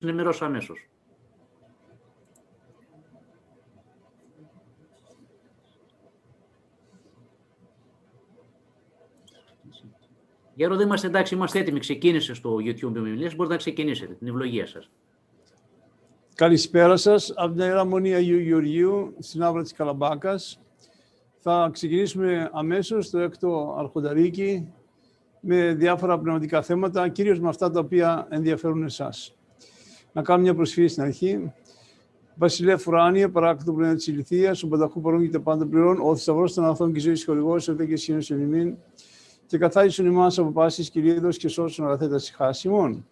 ενημερώσω αμέσως. Γέροντα, είμαστε εντάξει, είμαστε έτοιμοι. Ξεκίνησε στο YouTube ομιλίες, μπορείτε να ξεκινήσετε. Την ευλογία σας. Καλησπέρα σας. Από την Ιερά Μονή Αγίου Γεωργίου, στην Άβρα της Καλαμπάκας. Θα ξεκινήσουμε αμέσως το έκτο αρχονταρίκι με διάφορα πνευματικά θέματα, κυρίως με αυτά τα οποία ενδιαφέρουν εσάς. Να κάνω μια προσφύγη στην αρχή. Βασιλεία Φουράνια, παράκτητο πνεύμα της ηλικία, ο πανταχού παρόν και τα πάντα πληρών, ο θησαυρός των ανθρώπων και ζωή χορηγός, ο και σύνο ημίν, και καθάρισον ημάς από πάσης κυρίδος και σώσον αγαθέτα συχάσιμον.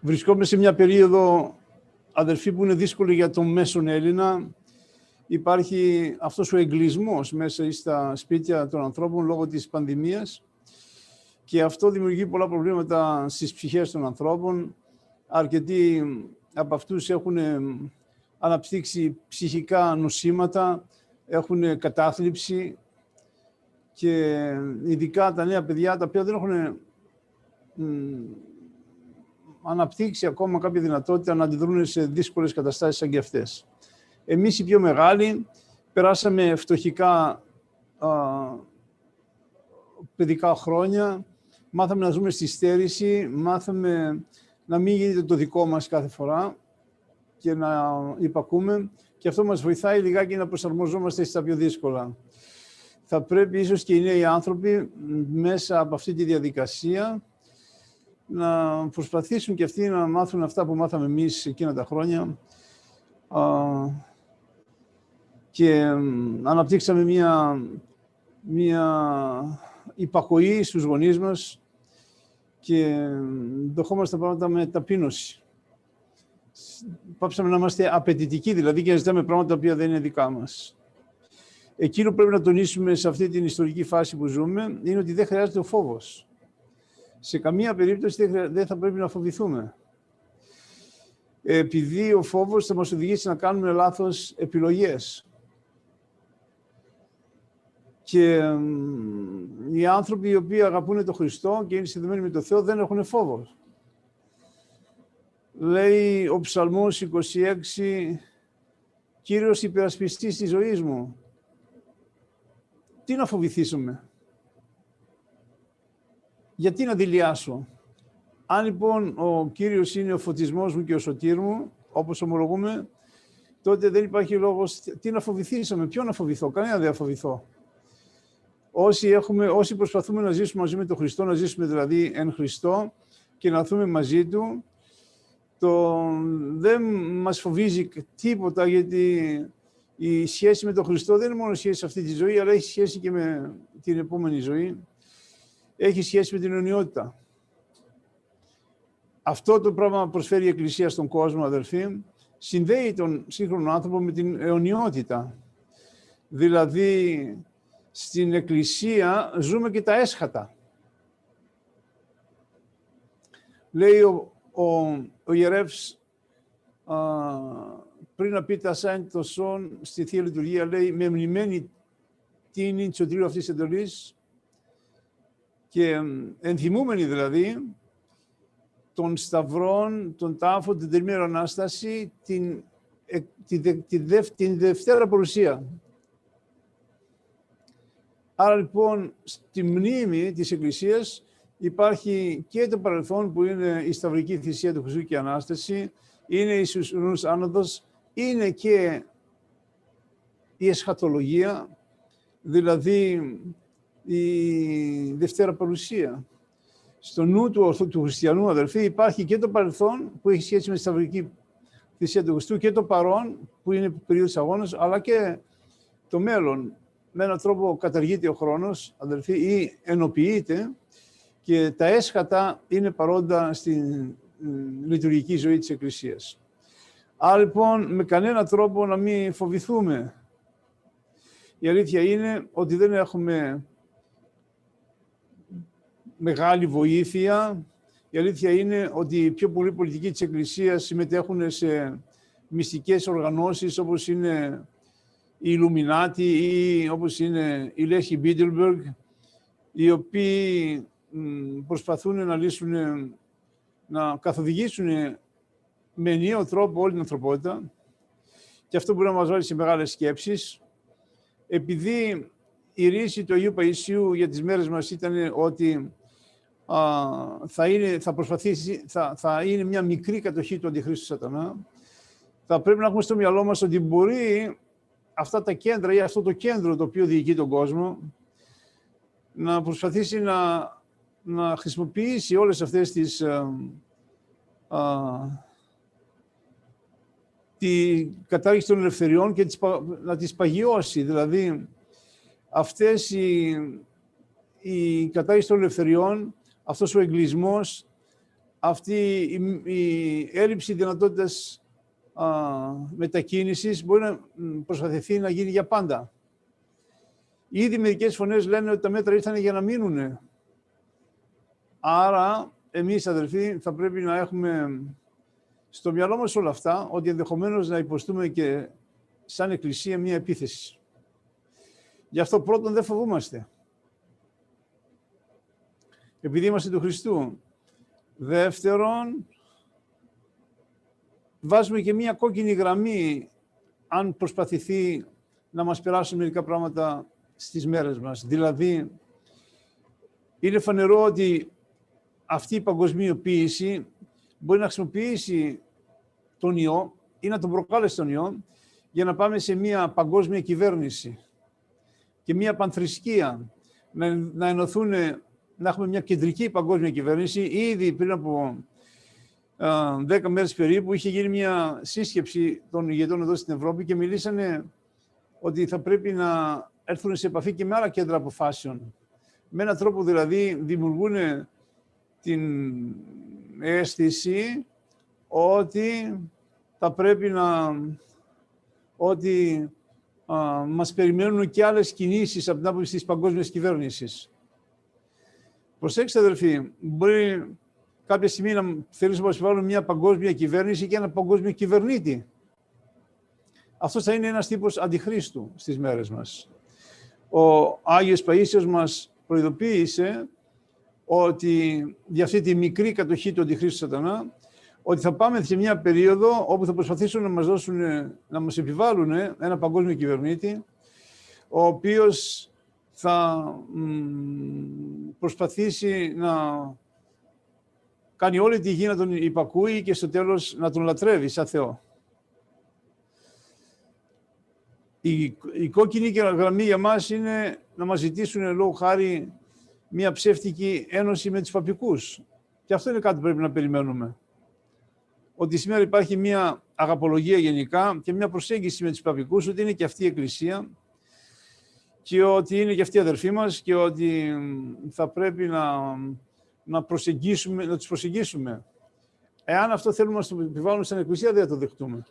Βρισκόμαστε σε μια περίοδο, αδερφοί, που είναι δύσκολη για τον μέσον Έλληνα. Υπάρχει αυτός ο εγκλισμός μέσα στα σπίτια των ανθρώπων λόγω της πανδημίας και αυτό δημιουργεί πολλά προβλήματα στις ψυχές των ανθρώπων. Αρκετοί από αυτούς έχουν αναπτύξει ψυχικά νοσήματα, έχουν κατάθλιψη και ειδικά τα νέα παιδιά τα οποία δεν έχουν αναπτύξει ακόμα κάποια δυνατότητα να αντιδρούν σε δύσκολες καταστάσεις σαν και αυτές. Εμείς οι πιο μεγάλοι περάσαμε φτωχικά α, παιδικά χρόνια, μάθαμε να ζούμε στη στέρηση, μάθαμε να μην γίνεται το δικό μας κάθε φορά και να υπακούμε. Και αυτό μας βοηθάει λιγάκι να προσαρμοζόμαστε στα πιο δύσκολα. Θα πρέπει ίσως και οι νέοι άνθρωποι μέσα από αυτή τη διαδικασία να προσπαθήσουν και αυτοί να μάθουν αυτά που μάθαμε εμείς εκείνα τα χρόνια και αναπτύξαμε μία, μία υπακοή στους γονείς μας και δεχόμαστε τα πράγματα με ταπείνωση πάψαμε να είμαστε απαιτητικοί, δηλαδή και να ζητάμε πράγματα τα οποία δεν είναι δικά μας. Εκείνο που πρέπει να τονίσουμε σε αυτή την ιστορική φάση που ζούμε είναι ότι δεν χρειάζεται ο φόβος. Σε καμία περίπτωση δεν θα πρέπει να φοβηθούμε. Επειδή ο φόβος θα μας οδηγήσει να κάνουμε λάθος επιλογές. Και οι άνθρωποι οι οποίοι αγαπούν τον Χριστό και είναι συνδεμένοι με τον Θεό δεν έχουν φόβος λέει ο Ψαλμός 26, Κύριος υπερασπιστής της ζωής μου. Τι να φοβηθήσουμε; Γιατί να δηλιάσω; Αν λοιπόν ο Κύριος είναι ο φωτισμός μου και ο σωτήρ μου, όπως ομολογούμε, τότε δεν υπάρχει λόγος τι να φοβηθήσουμε, ποιο να φοβηθώ, κανένα δεν θα φοβηθώ. Όσοι, έχουμε, όσοι προσπαθούμε να ζήσουμε μαζί με τον Χριστό, να ζήσουμε δηλαδή εν Χριστό και να έρθουμε μαζί Του, το, δεν μας φοβίζει τίποτα γιατί η σχέση με τον Χριστό δεν είναι μόνο σχέση σε αυτή τη ζωή, αλλά έχει σχέση και με την επόμενη ζωή. Έχει σχέση με την αιωνιότητα. Αυτό το πράγμα προσφέρει η Εκκλησία στον κόσμο, αδερφοί, συνδέει τον σύγχρονο άνθρωπο με την αιωνιότητα. Δηλαδή, στην Εκκλησία ζούμε και τα έσχατα. Λέει ο, ο, ο ιερεύς πριν να πει τα σάιν το σον στη Θεία Λειτουργία λέει με μνημένη τίνη τσοτρίου αυτής της εντολής και ενθυμούμενοι δηλαδή των σταυρών, τον τάφο, την τελμήρα Ανάσταση, την, ε, τη, τη, την Δευτέρα Παρουσία. Άρα λοιπόν στη μνήμη της Εκκλησίας υπάρχει και το παρελθόν που είναι η Σταυρική Θυσία του Χριστού και η Ανάσταση, είναι η Ιησούς Άνοδος, είναι και η εσχατολογία, δηλαδή η Δευτέρα Παρουσία. Στο νου του, του χριστιανού, αδερφοί, υπάρχει και το παρελθόν που έχει σχέση με τη Σταυρική Θυσία του Χριστού και το παρόν που είναι περίοδος αγώνας, αλλά και το μέλλον. Με έναν τρόπο καταργείται ο χρόνος, αδερφοί, ή ενοποιείται και τα έσχατα είναι παρόντα στην λειτουργική ζωή της Εκκλησίας. Άρα λοιπόν με κανένα τρόπο να μην φοβηθούμε. Η αλήθεια είναι ότι δεν έχουμε μεγάλη βοήθεια. Η αλήθεια είναι ότι οι πιο πολλοί πολιτικοί της Εκκλησίας συμμετέχουν σε μυστικές οργανώσεις όπως είναι οι Ιλουμινάτι ή όπως είναι η Λέχη Μπίτελμπεργκ, οι οποίοι προσπαθούν να λύσουν, να καθοδηγήσουν με ενιαίο τρόπο όλη την ανθρωπότητα και αυτό μπορεί να μας βάλει σε μεγάλες σκέψεις. Επειδή η ρίση του Αγίου Παϊσίου για τις μέρες μας ήταν ότι α, θα, είναι, θα προσπαθήσει, θα, θα είναι μια μικρή κατοχή του Αντιχρίστου Σατανά, θα πρέπει να έχουμε στο μυαλό μας ότι μπορεί αυτά τα κέντρα ή αυτό το κέντρο το οποίο διοικεί τον κόσμο να προσπαθήσει να, να χρησιμοποιήσει όλες αυτές τις α, τη κατάργηση των ελευθεριών και να τις παγιώσει. Δηλαδή, αυτές οι, η κατάργηση των ελευθεριών, αυτός ο εγκλισμός, αυτή η, η έλλειψη δυνατότητας α, μετακίνησης μπορεί να προσπαθηθεί να γίνει για πάντα. Ήδη μερικές φωνές λένε ότι τα μέτρα ήρθαν για να μείνουν. Άρα, εμείς αδελφοί, θα πρέπει να έχουμε στο μυαλό μας όλα αυτά, ότι ενδεχομένως να υποστούμε και σαν Εκκλησία μία επίθεση. Γι' αυτό πρώτον δεν φοβούμαστε. Επειδή είμαστε του Χριστού. Δεύτερον, βάζουμε και μία κόκκινη γραμμή αν προσπαθηθεί να μας περάσουν μερικά πράγματα στις μέρες μας. Δηλαδή, είναι φανερό ότι αυτή η παγκοσμιοποίηση μπορεί να χρησιμοποιήσει τον ιό ή να τον προκάλεσει τον ιό για να πάμε σε μια παγκόσμια κυβέρνηση και μια πανθρησκεία, να, να ενωθούν, να έχουμε μια κεντρική παγκόσμια κυβέρνηση. Ήδη πριν από δέκα μέρες περίπου είχε γίνει μια σύσκεψη των ηγετών εδώ στην Ευρώπη και μιλήσανε ότι θα πρέπει να έρθουν σε επαφή και με άλλα κέντρα αποφάσεων. Με έναν τρόπο δηλαδή δημιουργούν την αίσθηση ότι θα πρέπει να... ότι α, μας περιμένουν και άλλες κινήσεις από την άποψη της παγκόσμιας κυβέρνησης. Προσέξτε, αδερφοί, μπορεί κάποια στιγμή να θέλουν να μας βάλουν μια παγκόσμια κυβέρνηση και ένα παγκόσμιο κυβερνήτη. Αυτός θα είναι ένας τύπος αντιχρίστου στις μέρες μας. Ο Άγιος Παΐσιος μας προειδοποίησε ότι για αυτή τη μικρή κατοχή του αντιχρίστου σατανά, ότι θα πάμε σε μια περίοδο όπου θα προσπαθήσουν να μας, δώσουν, να μας επιβάλλουν ένα παγκόσμιο κυβερνήτη, ο οποίος θα προσπαθήσει να κάνει όλη τη γη να τον υπακούει και στο τέλος να τον λατρεύει σαν Θεό. Η, η κόκκινη γραμμή για μας είναι να μας ζητήσουν λόγω χάρη μια ψεύτικη ένωση με τους παπικούς. Και αυτό είναι κάτι που πρέπει να περιμένουμε. Ότι σήμερα υπάρχει μια αγαπολογία γενικά και μια προσέγγιση με τους παπικούς, ότι είναι και αυτή η Εκκλησία και ότι είναι και αυτή η αδερφή μας και ότι θα πρέπει να, να, προσεγγίσουμε, να τους προσεγγίσουμε. Εάν αυτό θέλουμε να το επιβάλλουμε στην Εκκλησία, δεν θα το δεχτούμε.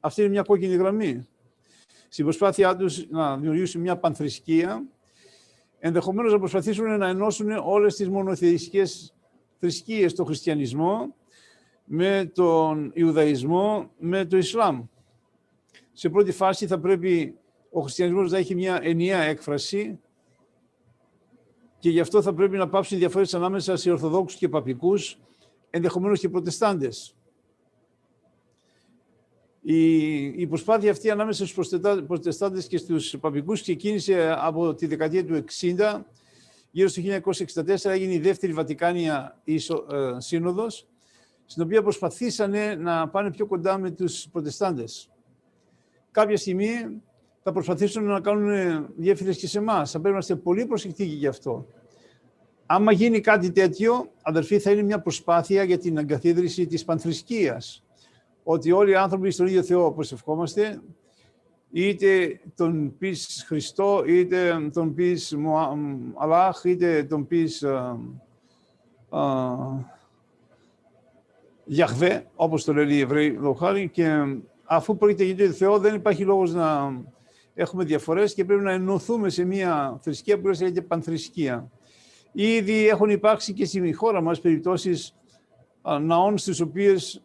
Αυτή είναι μια κόκκινη γραμμή. Στην προσπάθειά τους να δημιουργήσουν μια πανθρησκεία, ενδεχομένως να προσπαθήσουν να ενώσουν όλες τις μονοθεϊστικές θρησκείες, το χριστιανισμό, με τον Ιουδαϊσμό, με το Ισλάμ. Σε πρώτη φάση θα πρέπει ο χριστιανισμός να έχει μια ενιαία έκφραση και γι' αυτό θα πρέπει να πάψουν οι διαφορές ανάμεσα σε Ορθοδόξους και Παπικούς, ενδεχομένως και Προτεστάντες. Η, η προσπάθεια αυτή ανάμεσα στους Προτεστάντες και στους Παπικούς ξεκίνησε από τη δεκαετία του 60. Γύρω στο 1964 έγινε η δεύτερη Βατικάνια ε, Σύνοδος, στην οποία προσπαθήσανε να πάνε πιο κοντά με τους Προτεστάντες. Κάποια στιγμή θα προσπαθήσουν να κάνουν διεύθυνες και σε εμάς. Θα πρέπει να είστε πολύ προσεκτικοί γι' αυτό. Άμα γίνει κάτι τέτοιο, αδερφοί, θα είναι μια προσπάθεια για την εγκαθίδρυση της πανθρησκείας ότι όλοι οι άνθρωποι στον ίδιο Θεό ευχόμαστε, είτε τον πεις Χριστό, είτε τον πεις Αλάχ, είτε τον πεις Γιαχβέ, όπως το λένε οι Εβραίοι λόγω και αφού πρόκειται για τον Θεό δεν υπάρχει λόγος να έχουμε διαφορές και πρέπει να ενωθούμε σε μια θρησκεία που λέγεται πανθρησκεία. Ήδη έχουν υπάρξει και στη χώρα μας περιπτώσεις ναών στις οποίες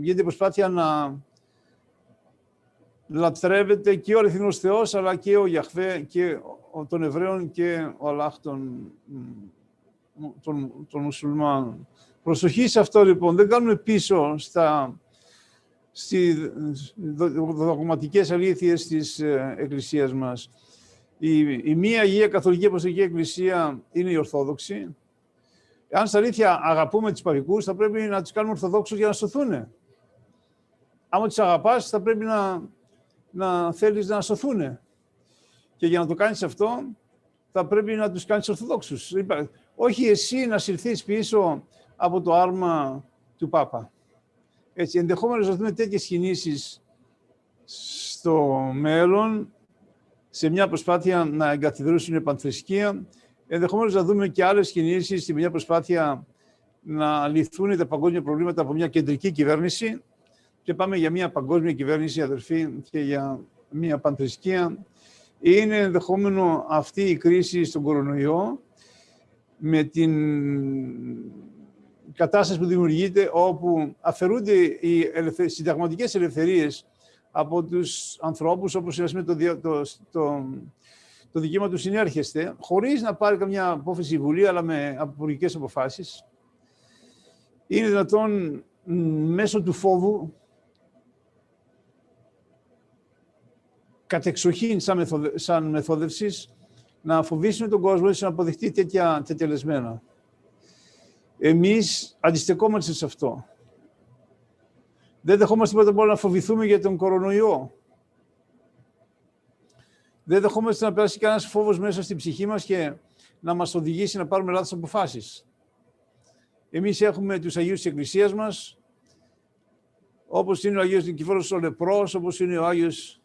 γίνεται προσπάθεια να λατρεύεται και ο αληθινός Θεός, αλλά και ο Γιαχβέ και ο, των Εβραίων και ο Αλλάχ των, των, των Μουσουλμάνων. Προσοχή σε αυτό λοιπόν, δεν κάνουμε πίσω στα, στις δογματικές αλήθειες της ε, Εκκλησίας μας. Η, η μία Αγία Καθολική Αποστολική Εκκλησία είναι η Ορθόδοξη. Αν στα αλήθεια αγαπούμε τους παγικούς, θα πρέπει να τους κάνουμε Ορθοδόξους για να σωθούν. Άμα τους αγαπάς, θα πρέπει να, να θέλεις να σωθούν. Και για να το κάνεις αυτό, θα πρέπει να τους κάνεις Ορθοδόξους. Όχι εσύ να συρθείς πίσω από το άρμα του Πάπα. Έτσι, ενδεχόμενα να δούμε τέτοιες κινήσεις στο μέλλον, σε μια προσπάθεια να εγκαθιδρύσουν η πανθρησκεία, ενδεχομένως να δούμε και άλλες κινήσεις σε μια προσπάθεια να λυθούν τα παγκόσμια προβλήματα από μια κεντρική κυβέρνηση και πάμε για μια παγκόσμια κυβέρνηση, αδερφή, και για μια πανθρησκεία. Είναι ενδεχόμενο αυτή η κρίση στον κορονοϊό με την κατάσταση που δημιουργείται όπου αφαιρούνται οι ελευθε... συνταγματικές ελευθερίες από τους ανθρώπους όπως είναι το, το, το, το δικαίωμα τους συνέρχεστε, χωρίς να πάρει καμιά απόφαση η Βουλή, αλλά με αποπουργικές αποφάσεις. Είναι δυνατόν μέσω του φόβου, κατεξοχήν σαν, μεθοδε, σαν μεθόδευσης, να φοβήσουμε τον κόσμο να αποδειχτεί τέτοια τετελεσμένα. Εμείς αντιστεκόμαστε σε αυτό. Δεν δεχόμαστε πρώτα απ' όλα να φοβηθούμε για τον κορονοϊό. Δεν δεχόμαστε να περάσει κανένας φόβος μέσα στην ψυχή μας και να μας οδηγήσει να πάρουμε λάθος αποφάσεις. Εμείς έχουμε τους Αγίους της Εκκλησίας μας, όπως είναι ο Αγίος Νικηφόρος ο Λεπρός, όπως είναι ο Άγιος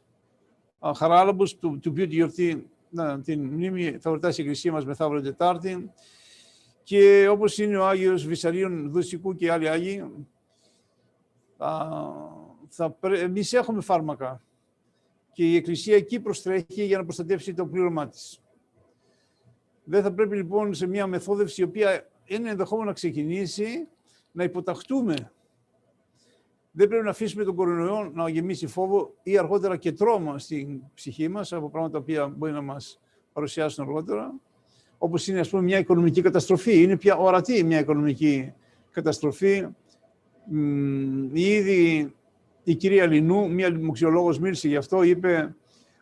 Χαράλαμπος, του, του οποίου τη γιορτή να, την μνήμη θα εορτάσει η Εκκλησία μας μεθαύριο Τετάρτη. Και όπως είναι ο Άγιος Βυσαρίων Δουσικού και άλλοι Άγιοι, θα, εμείς έχουμε φάρμακα και η Εκκλησία εκεί προστρέχει για να προστατεύσει το πλήρωμά της. Δεν θα πρέπει λοιπόν σε μια μεθόδευση η οποία είναι ενδεχόμενο να ξεκινήσει να υποταχτούμε. Δεν πρέπει να αφήσουμε τον κορονοϊό να γεμίσει φόβο ή αργότερα και τρόμα στην ψυχή μας από πράγματα που μπορεί να μας παρουσιάσουν αργότερα. Όπως είναι ας πούμε μια οικονομική καταστροφή. Είναι πια ορατή μια οικονομική καταστροφή ήδη η κυρία Λινού, μία δημοξιολόγος μίλησε γι' αυτό, είπε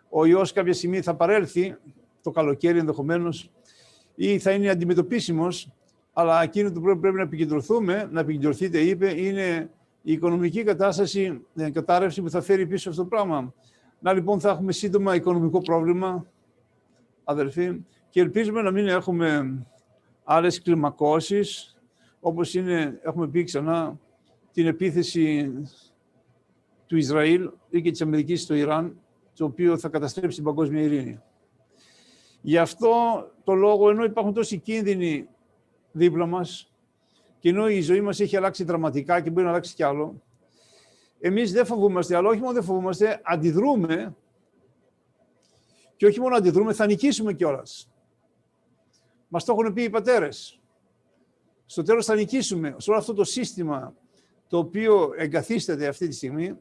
ο ιός κάποια στιγμή θα παρέλθει, το καλοκαίρι ενδεχομένως, ή θα είναι αντιμετωπίσιμος, αλλά εκείνο το πρέπει να επικεντρωθούμε, να επικεντρωθείτε, είπε, είναι η οικονομική κατάσταση, η κατάρρευση που θα φέρει πίσω αυτό το πράγμα. Να λοιπόν θα έχουμε σύντομα οικονομικό πρόβλημα, αδελφοί, και ελπίζουμε να μην έχουμε άλλες κλιμακώσεις, όπως είναι, έχουμε πει ξανά, την επίθεση του Ισραήλ ή και της Αμερικής στο Ιράν, το οποίο θα καταστρέψει την παγκόσμια ειρήνη. Γι' αυτό το λόγο, ενώ υπάρχουν τόσοι κίνδυνοι δίπλα μας και ενώ η ζωή μας έχει αλλάξει δραματικά και μπορεί να αλλάξει κι άλλο, εμείς δεν φοβούμαστε, αλλά όχι μόνο δεν φοβούμαστε, αντιδρούμε και όχι μόνο αντιδρούμε, θα νικήσουμε κιόλας. Μας το έχουν πει οι πατέρες. Στο τέλος θα νικήσουμε. Σε όλο αυτό το σύστημα το οποίο εγκαθίσταται αυτή τη στιγμή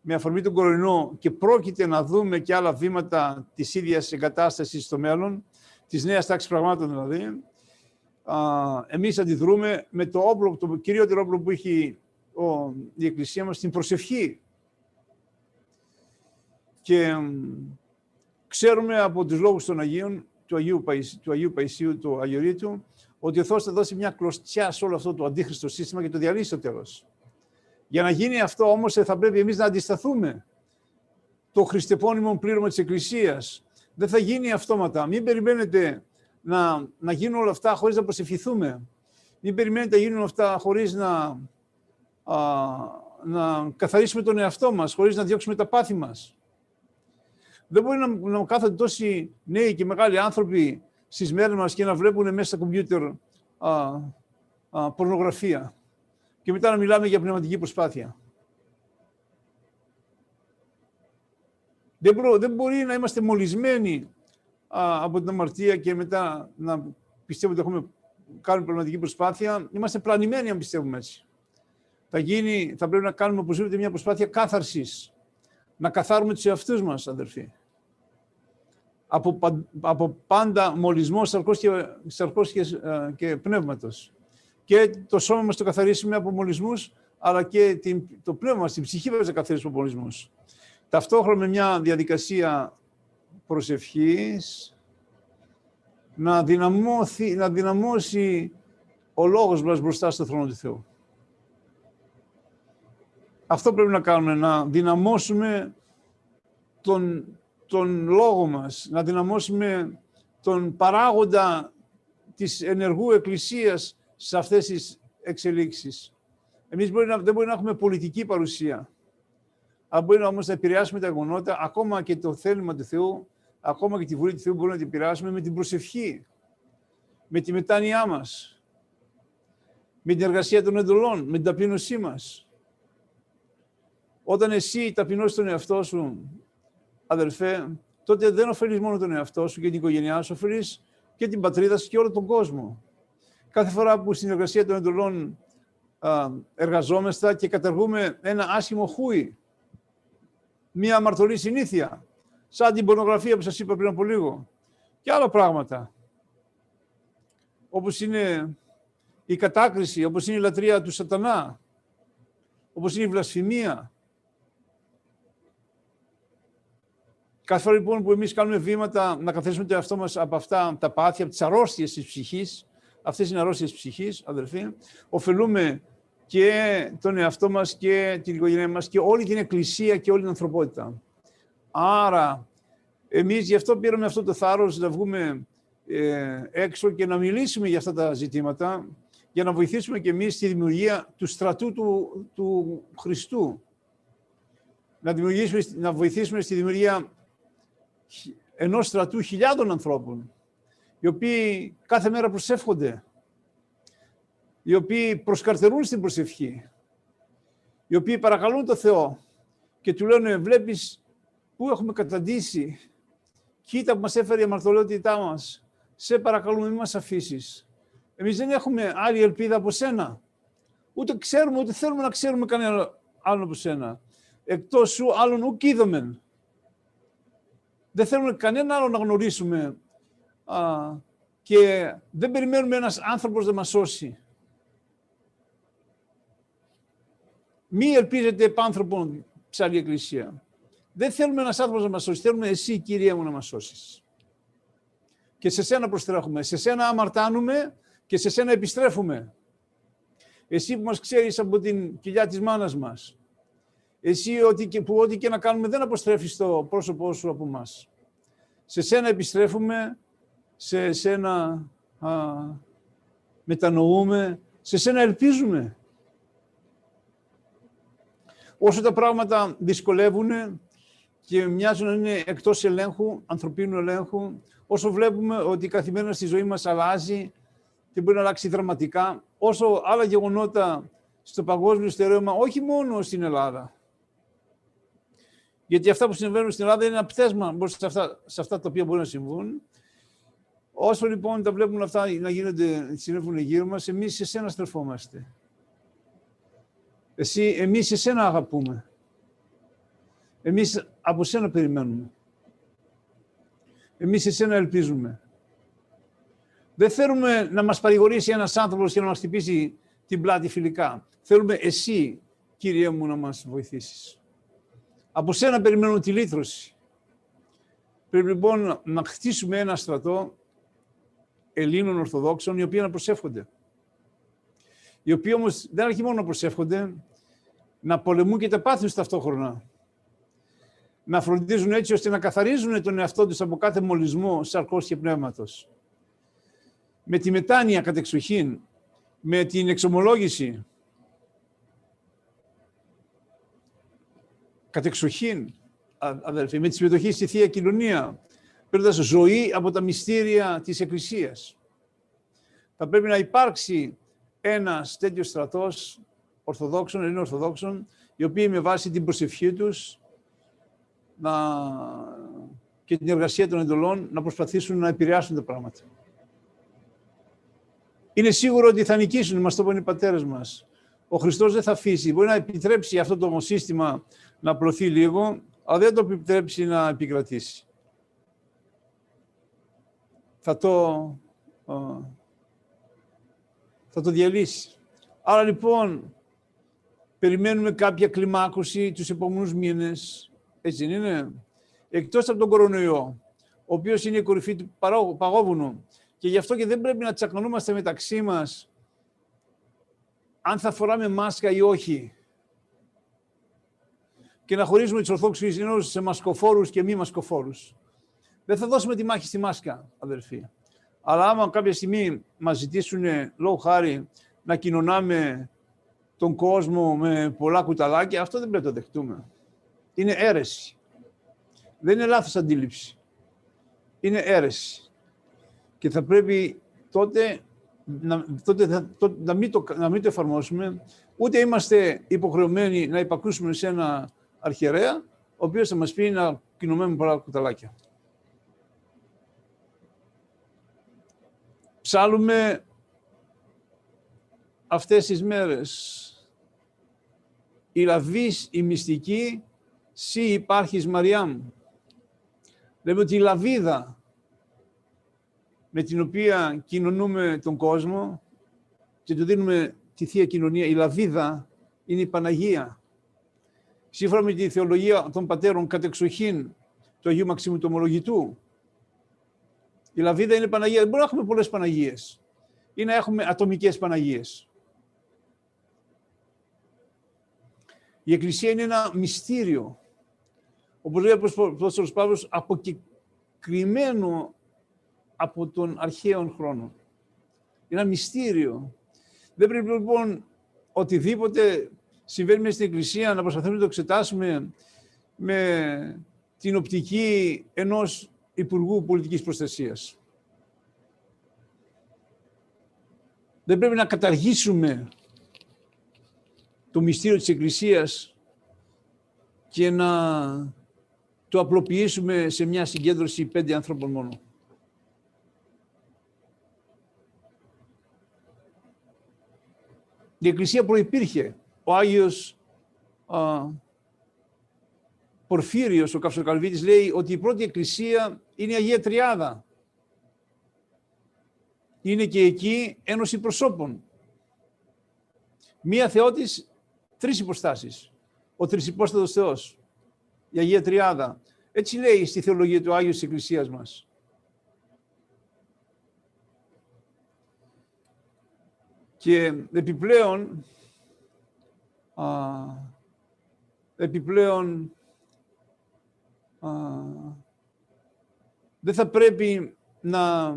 με αφορμή τον κορονοϊό και πρόκειται να δούμε και άλλα βήματα της ίδιας εγκατάστασης στο μέλλον, της νέας τάξης πραγμάτων δηλαδή, α, εμείς αντιδρούμε με το όπλο, το κυριότερο όπλο που έχει ο, η Εκκλησία μας, την προσευχή. Και ξέρουμε από τους λόγους των Αγίων, του Αγίου, Παϊσίου, του Αγίου Παϊσίου, του Αγιορείτου, ότι ο Θεός θα δώσει μια κλωστιά σε όλο αυτό το αντίχριστο σύστημα και το διαλύσει στο τέλος. Για να γίνει αυτό όμως θα πρέπει εμείς να αντισταθούμε το χριστεπώνυμο πλήρωμα της Εκκλησίας. Δεν θα γίνει αυτόματα. Μην περιμένετε να, να γίνουν όλα αυτά χωρίς να προσευχηθούμε. Μην περιμένετε να γίνουν αυτά χωρίς να, α, να καθαρίσουμε τον εαυτό μας, χωρίς να διώξουμε τα πάθη μας. Δεν μπορεί να, να κάθονται τόσοι νέοι και μεγάλοι άνθρωποι στις μέρες μας και να βλέπουν μέσα στα κομπιούτερ πορνογραφία και μετά να μιλάμε για πνευματική προσπάθεια. Δεν, δεν μπορεί να είμαστε μολυσμένοι από την αμαρτία και μετά να πιστεύουμε ότι έχουμε κάνει πνευματική προσπάθεια. Είμαστε πλανημένοι αν πιστεύουμε έτσι. Θα, γίνει, θα πρέπει να κάνουμε οπωσδήποτε μια προσπάθεια κάθαρσης να καθάρουμε τους εαυτούς μας, αδερφοί. Από, από πάντα μολυσμός σαρκός και, σαρκός και, ε, και πνεύματος. Και το σώμα μας το καθαρίσουμε από μολυσμούς, αλλά και την, το πνεύμα μας, την ψυχή μας να καθαρίσουμε από μολυσμούς. Ταυτόχρονα με μια διαδικασία προσευχής, να, δυναμώσει, να δυναμώσει ο λόγος μας μπροστά στο θρόνο του Θεού. Αυτό πρέπει να κάνουμε, να δυναμώσουμε τον, τον λόγο μας, να δυναμώσουμε τον παράγοντα της ενεργού εκκλησίας σε αυτές τις εξελίξεις. Εμείς μπορεί να, δεν μπορεί να έχουμε πολιτική παρουσία, αλλά μπορεί όμως να επηρεάσουμε τα γεγονότα, ακόμα και το θέλημα του Θεού, ακόμα και τη Βουλή του Θεού μπορούμε να την επηρεάσουμε με την προσευχή, με τη μετάνοιά μας, με την εργασία των εντολών, με την ταπείνωσή μας. Όταν εσύ ταπεινώσεις τον εαυτό σου, αδελφέ, τότε δεν ωφελείς μόνο τον εαυτό σου και την οικογένειά σου, ωφελείς και την πατρίδα σου και όλο τον κόσμο. Κάθε φορά που στην εργασία των εντολών α, εργαζόμαστε και κατεργούμε ένα άσχημο χούι, μία αμαρτωλή συνήθεια, σαν την πορνογραφία που σας είπα πριν από λίγο, και άλλα πράγματα, όπως είναι η κατάκριση, όπως είναι η λατρεία του σατανά, όπως είναι η βλασφημία, Κάθε φορά λοιπόν που εμείς κάνουμε βήματα να καθέσουμε το εαυτό μας από αυτά τα πάθη, από τις αρρώστιες της ψυχής, αυτές είναι αρρώστιες της ψυχής, αδελφοί, ωφελούμε και τον εαυτό μας και την οικογένειά μας και όλη την Εκκλησία και όλη την ανθρωπότητα. Άρα, εμείς γι' αυτό πήραμε αυτό το θάρρος να βγούμε ε, έξω και να μιλήσουμε για αυτά τα ζητήματα, για να βοηθήσουμε και εμείς στη δημιουργία του στρατού του, του Χριστού. Να, να βοηθήσουμε στη δημιουργία ενός στρατού χιλιάδων ανθρώπων, οι οποίοι κάθε μέρα προσεύχονται, οι οποίοι προσκαρτερούν στην προσευχή, οι οποίοι παρακαλούν το Θεό και του λένε βλέπεις πού έχουμε καταντήσει, κοίτα που μας έφερε η αμαρτωλότητά μας, σε παρακαλούμε μην μας αφήσεις. Εμείς δεν έχουμε άλλη ελπίδα από σένα. Ούτε ξέρουμε, ούτε θέλουμε να ξέρουμε κανένα άλλο από σένα. Εκτός σου άλλον ουκ είδομεν. Δεν θέλουμε κανένα άλλο να γνωρίσουμε α, και δεν περιμένουμε ένας άνθρωπος να μας σώσει. Μη ελπίζετε επάνθρωπον ψάρι εκκλησία. Δεν θέλουμε ένας άνθρωπος να μας σώσει. Θέλουμε εσύ, Κύριε μου, να μας σώσεις. Και σε σένα προστρέχουμε. Σε σένα αμαρτάνουμε και σε σένα επιστρέφουμε. Εσύ που μας ξέρεις από την κοιλιά της μάνας μας. Εσύ ότι που ό,τι και να κάνουμε δεν αποστρέφεις το πρόσωπό σου από μας. Σε σένα επιστρέφουμε, σε σένα α, μετανοούμε, σε σένα ελπίζουμε. Όσο τα πράγματα δυσκολεύουν και μοιάζουν να είναι εκτός ελέγχου, ανθρωπίνου ελέγχου, όσο βλέπουμε ότι η καθημερινά στη ζωή μας αλλάζει και μπορεί να αλλάξει δραματικά, όσο άλλα γεγονότα στο παγκόσμιο στερέωμα, όχι μόνο στην Ελλάδα, γιατί αυτά που συμβαίνουν στην Ελλάδα είναι ένα πτέσμα σε αυτά, σε αυτά τα οποία μπορεί να συμβούν. Όσο λοιπόν τα βλέπουμε αυτά να γίνονται, συνέβουν γύρω μας, εμείς σε σένα στρεφόμαστε. Εσύ, εμείς σε σένα αγαπούμε. Εμείς από σένα περιμένουμε. Εμείς σε σένα ελπίζουμε. Δεν θέλουμε να μας παρηγορήσει ένας άνθρωπος και να μας χτυπήσει την πλάτη φιλικά. Θέλουμε εσύ, Κύριε μου, να μας βοηθήσεις. Από σένα περιμένουμε τη λύτρωση. Πρέπει λοιπόν να χτίσουμε ένα στρατό Ελλήνων Ορθοδόξων, οι οποίοι να προσεύχονται. Οι οποίοι όμως δεν αρχίζουν μόνο να προσεύχονται, να πολεμούν και τα πάθουν ταυτόχρονα. Να φροντίζουν έτσι ώστε να καθαρίζουν τον εαυτό τους από κάθε μολυσμό σαρκός και πνεύματος. Με τη μετάνοια κατεξοχήν, με την εξομολόγηση, κατεξοχήν, αδελφοί, με τη συμμετοχή στη Θεία Κοινωνία, παίρνοντας ζωή από τα μυστήρια της Εκκλησίας. Θα πρέπει να υπάρξει ένας τέτοιος στρατός Ορθοδόξων, Ελλήνων Ορθοδόξων, οι οποίοι με βάση την προσευχή τους να... και την εργασία των εντολών να προσπαθήσουν να επηρεάσουν τα πράγματα. Είναι σίγουρο ότι θα νικήσουν, μας το είπαν οι πατέρες μας. Ο Χριστός δεν θα αφήσει. Μπορεί να επιτρέψει αυτό το σύστημα να απλωθεί λίγο, αλλά δεν το επιτρέψει να επικρατήσει. Θα το, θα το διαλύσει. Άρα λοιπόν, περιμένουμε κάποια κλιμάκωση τους επόμενους μήνες, έτσι δεν είναι, εκτός από τον κορονοϊό, ο οποίος είναι η κορυφή του παγόβουνου και γι' αυτό και δεν πρέπει να τσακωνόμαστε μεταξύ μας αν θα φοράμε μάσκα ή όχι και να χωρίζουμε τους Ορθόδοξους Χριστιανούς σε μασκοφόρους και μη μασκοφόρους. Δεν θα δώσουμε τη μάχη στη μάσκα, αδερφοί. Αλλά άμα κάποια στιγμή μας ζητήσουν, λόγω χάρη, να κοινωνάμε τον κόσμο με πολλά κουταλάκια, αυτό δεν πρέπει να το δεχτούμε. Είναι αίρεση. Δεν είναι λάθος αντίληψη. Είναι αίρεση. Και θα πρέπει τότε να, τότε, να, μην το, να μην το εφαρμόσουμε, ούτε είμαστε υποχρεωμένοι να υπακούσουμε σε ένα αρχιερέα, ο οποίος θα μας πει να κοινωμένουμε πολλά κουταλάκια. Ψάλουμε αυτές τις μέρες. Η λαβής, η μυστική, σύ υπάρχεις Μαριάμ. Λέμε ότι η λαβίδα με την οποία κοινωνούμε τον κόσμο και του δίνουμε τη Θεία Κοινωνία, η λαβίδα είναι η Παναγία. Σύμφωνα με τη θεολογία των πατέρων κατεξοχήν του Αγίου Μαξίμου του Ομολογητού, η λαβίδα είναι Παναγία. Δεν μπορούμε να έχουμε πολλές Παναγίες ή να έχουμε ατομικές Παναγίες. Η Εκκλησία είναι ένα μυστήριο. Όπως λέει ο Απόστολος Παύλος, αποκεκριμένο από τον αρχαίο χρόνο. Είναι ένα μυστήριο. Δεν πρέπει λοιπόν οτιδήποτε συμβαίνει μέσα στην Εκκλησία να προσπαθούμε να το εξετάσουμε με την οπτική ενός Υπουργού Πολιτικής Προστασίας. Δεν πρέπει να καταργήσουμε το μυστήριο της Εκκλησίας και να το απλοποιήσουμε σε μια συγκέντρωση πέντε άνθρωπων μόνο. Η Εκκλησία προϋπήρχε. Ο Άγιος α, Πορφύριος, ο Καυσοκαλβίτης, λέει ότι η πρώτη Εκκλησία είναι η Αγία Τριάδα. Είναι και εκεί ένωση προσώπων. Μία Θεότης, τρεις υποστάσεις. Ο τρισυπόστατος Θεός, η Αγία Τριάδα. Έτσι λέει στη θεολογία του Άγιου της Εκκλησίας μας. Και επιπλέον, α, επιπλέον α, δεν θα πρέπει να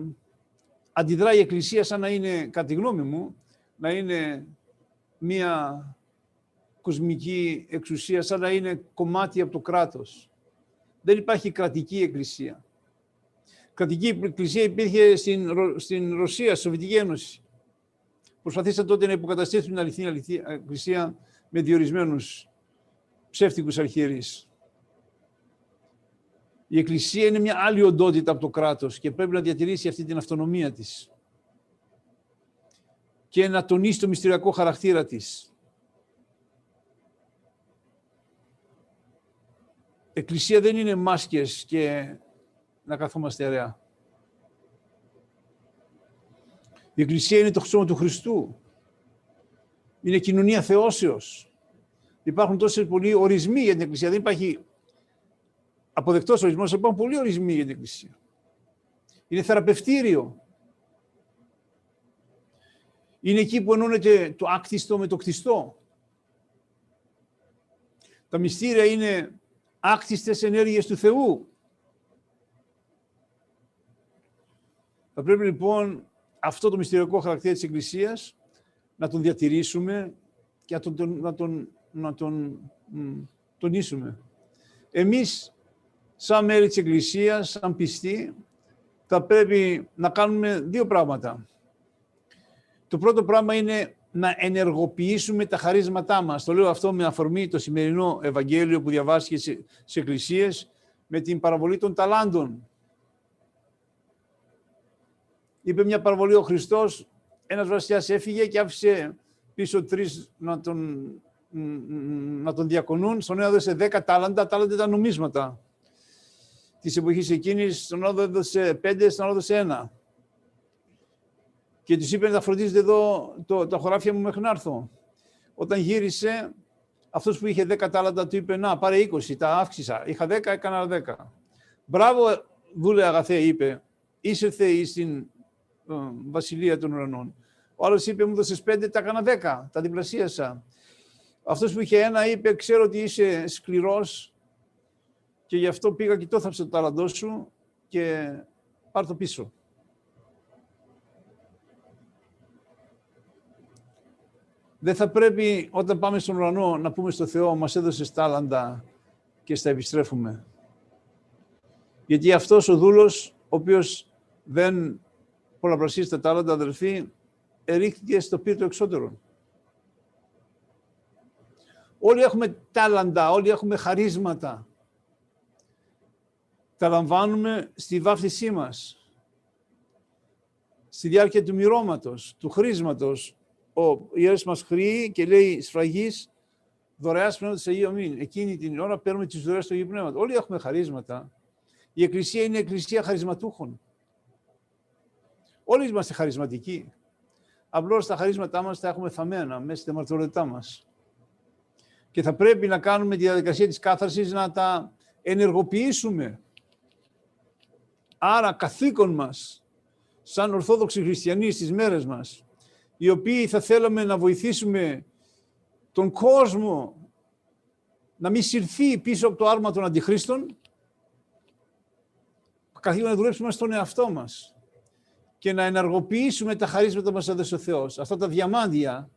αντιδράει η Εκκλησία σαν να είναι, κατά τη γνώμη μου, να είναι μία κοσμική εξουσία, σαν να είναι κομμάτι από το κράτος. Δεν υπάρχει κρατική εκκλησία. Κρατική εκκλησία υπήρχε στην, στην Ρωσία, στη Σοβιετική Ένωση προσπαθήσαν τότε να υποκαταστήσουν την αληθινή εκκλησία με διορισμένους ψεύτικους αρχιερείς. Η Εκκλησία είναι μια άλλη οντότητα από το κράτος και πρέπει να διατηρήσει αυτή την αυτονομία της και να τονίσει το μυστηριακό χαρακτήρα της. Εκκλησία δεν είναι μάσκες και να καθόμαστε αραιά. Η Εκκλησία είναι το σώμα του Χριστού. Είναι κοινωνία θεώσεως. Υπάρχουν τόσοι πολλοί ορισμοί για την Εκκλησία. Δεν υπάρχει αποδεκτός ορισμός, υπάρχουν πολλοί ορισμοί για την Εκκλησία. Είναι θεραπευτήριο. Είναι εκεί που ενώνεται το άκτιστο με το κτιστό. Τα μυστήρια είναι άκτιστες ενέργειες του Θεού. Θα πρέπει λοιπόν αυτό το μυστηριακό χαρακτήρα της Εκκλησίας να τον διατηρήσουμε και να τον, να τον, να τον τονίσουμε. Εμείς, σαν μέλη της Εκκλησίας, σαν πιστοί, θα πρέπει να κάνουμε δύο πράγματα. Το πρώτο πράγμα είναι να ενεργοποιήσουμε τα χαρίσματά μας. Το λέω αυτό με αφορμή το σημερινό Ευαγγέλιο που διαβάστηκε σε εκκλησίες με την παραβολή των ταλάντων είπε μια παραβολή ο Χριστός, ένας βασιλιάς έφυγε και άφησε πίσω τρεις να τον, να τον διακονούν. Στον ένα έδωσε 10 τάλαντα, τάλαντα ήταν νομίσματα. Της εποχής εκείνης, στον άλλο έδωσε 5, στον άλλο έδωσε 1. Και τους είπε να φροντίζετε εδώ το, τα χωράφια μου μέχρι να έρθω. Όταν γύρισε, αυτός που είχε 10 τάλαντα του είπε: Να, πάρε 20, τα αύξησα. Είχα 10, έκανα 10. Μπράβο, δούλε αγαθέ, είπε. Ήσυρθε στην ε, βασιλεία των ουρανών. Ο άλλος είπε: Μου δώσες 5, τα έκανα 10, τα διπλασίασα. Αυτός που είχε ένα είπε: Ξέρω ότι είσαι σκληρός και γι' αυτό πήγα και το θάψα το τάλαντό σου και πάρ' το πίσω. Δεν θα πρέπει όταν πάμε στον ουρανό να πούμε στο Θεό μας έδωσες τάλαντα και στα επιστρέφουμε. Γιατί αυτός ο δούλος, ο οποίος δεν πολλαπλασίασε τα τάλαντα, αδελφοί, ερίχθηκε στο πύρτο εξώτερο. Όλοι έχουμε τάλαντα, όλοι έχουμε χαρίσματα. Τα λαμβάνουμε στη βάφτισή μας. Στη διάρκεια του μυρώματος, του χρήσματος, ο ιερέας μας χρήει και λέει σφραγής δωρεάς πνεύματος Αγίου Αμήν. Εκείνη την ώρα παίρνουμε τις δωρεές του Αγίου Πνεύματος. Όλοι έχουμε χαρίσματα. Η Εκκλησία είναι η Εκκλησία χαρισματούχων. Όλοι είμαστε χαρισματικοί. Απλώς τα χαρίσματά μας τα έχουμε θαμμένα μέσα στη μαρτυρότητά μας. Και θα πρέπει να κάνουμε τη διαδικασία της κάθαρσης να τα ενεργοποιήσουμε. Άρα καθήκον μας, σαν Ορθόδοξοι Χριστιανοί στις μέρες μας, οι οποίοι θα θέλαμε να βοηθήσουμε τον κόσμο να μην συρθεί πίσω από το άρμα των αντιχρίστων, καθήκον να δουλέψουμε στον εαυτό μας και να ενεργοποιήσουμε τα χαρίσματα που μας έδωσε ο Θεός. Αυτά τα διαμάντια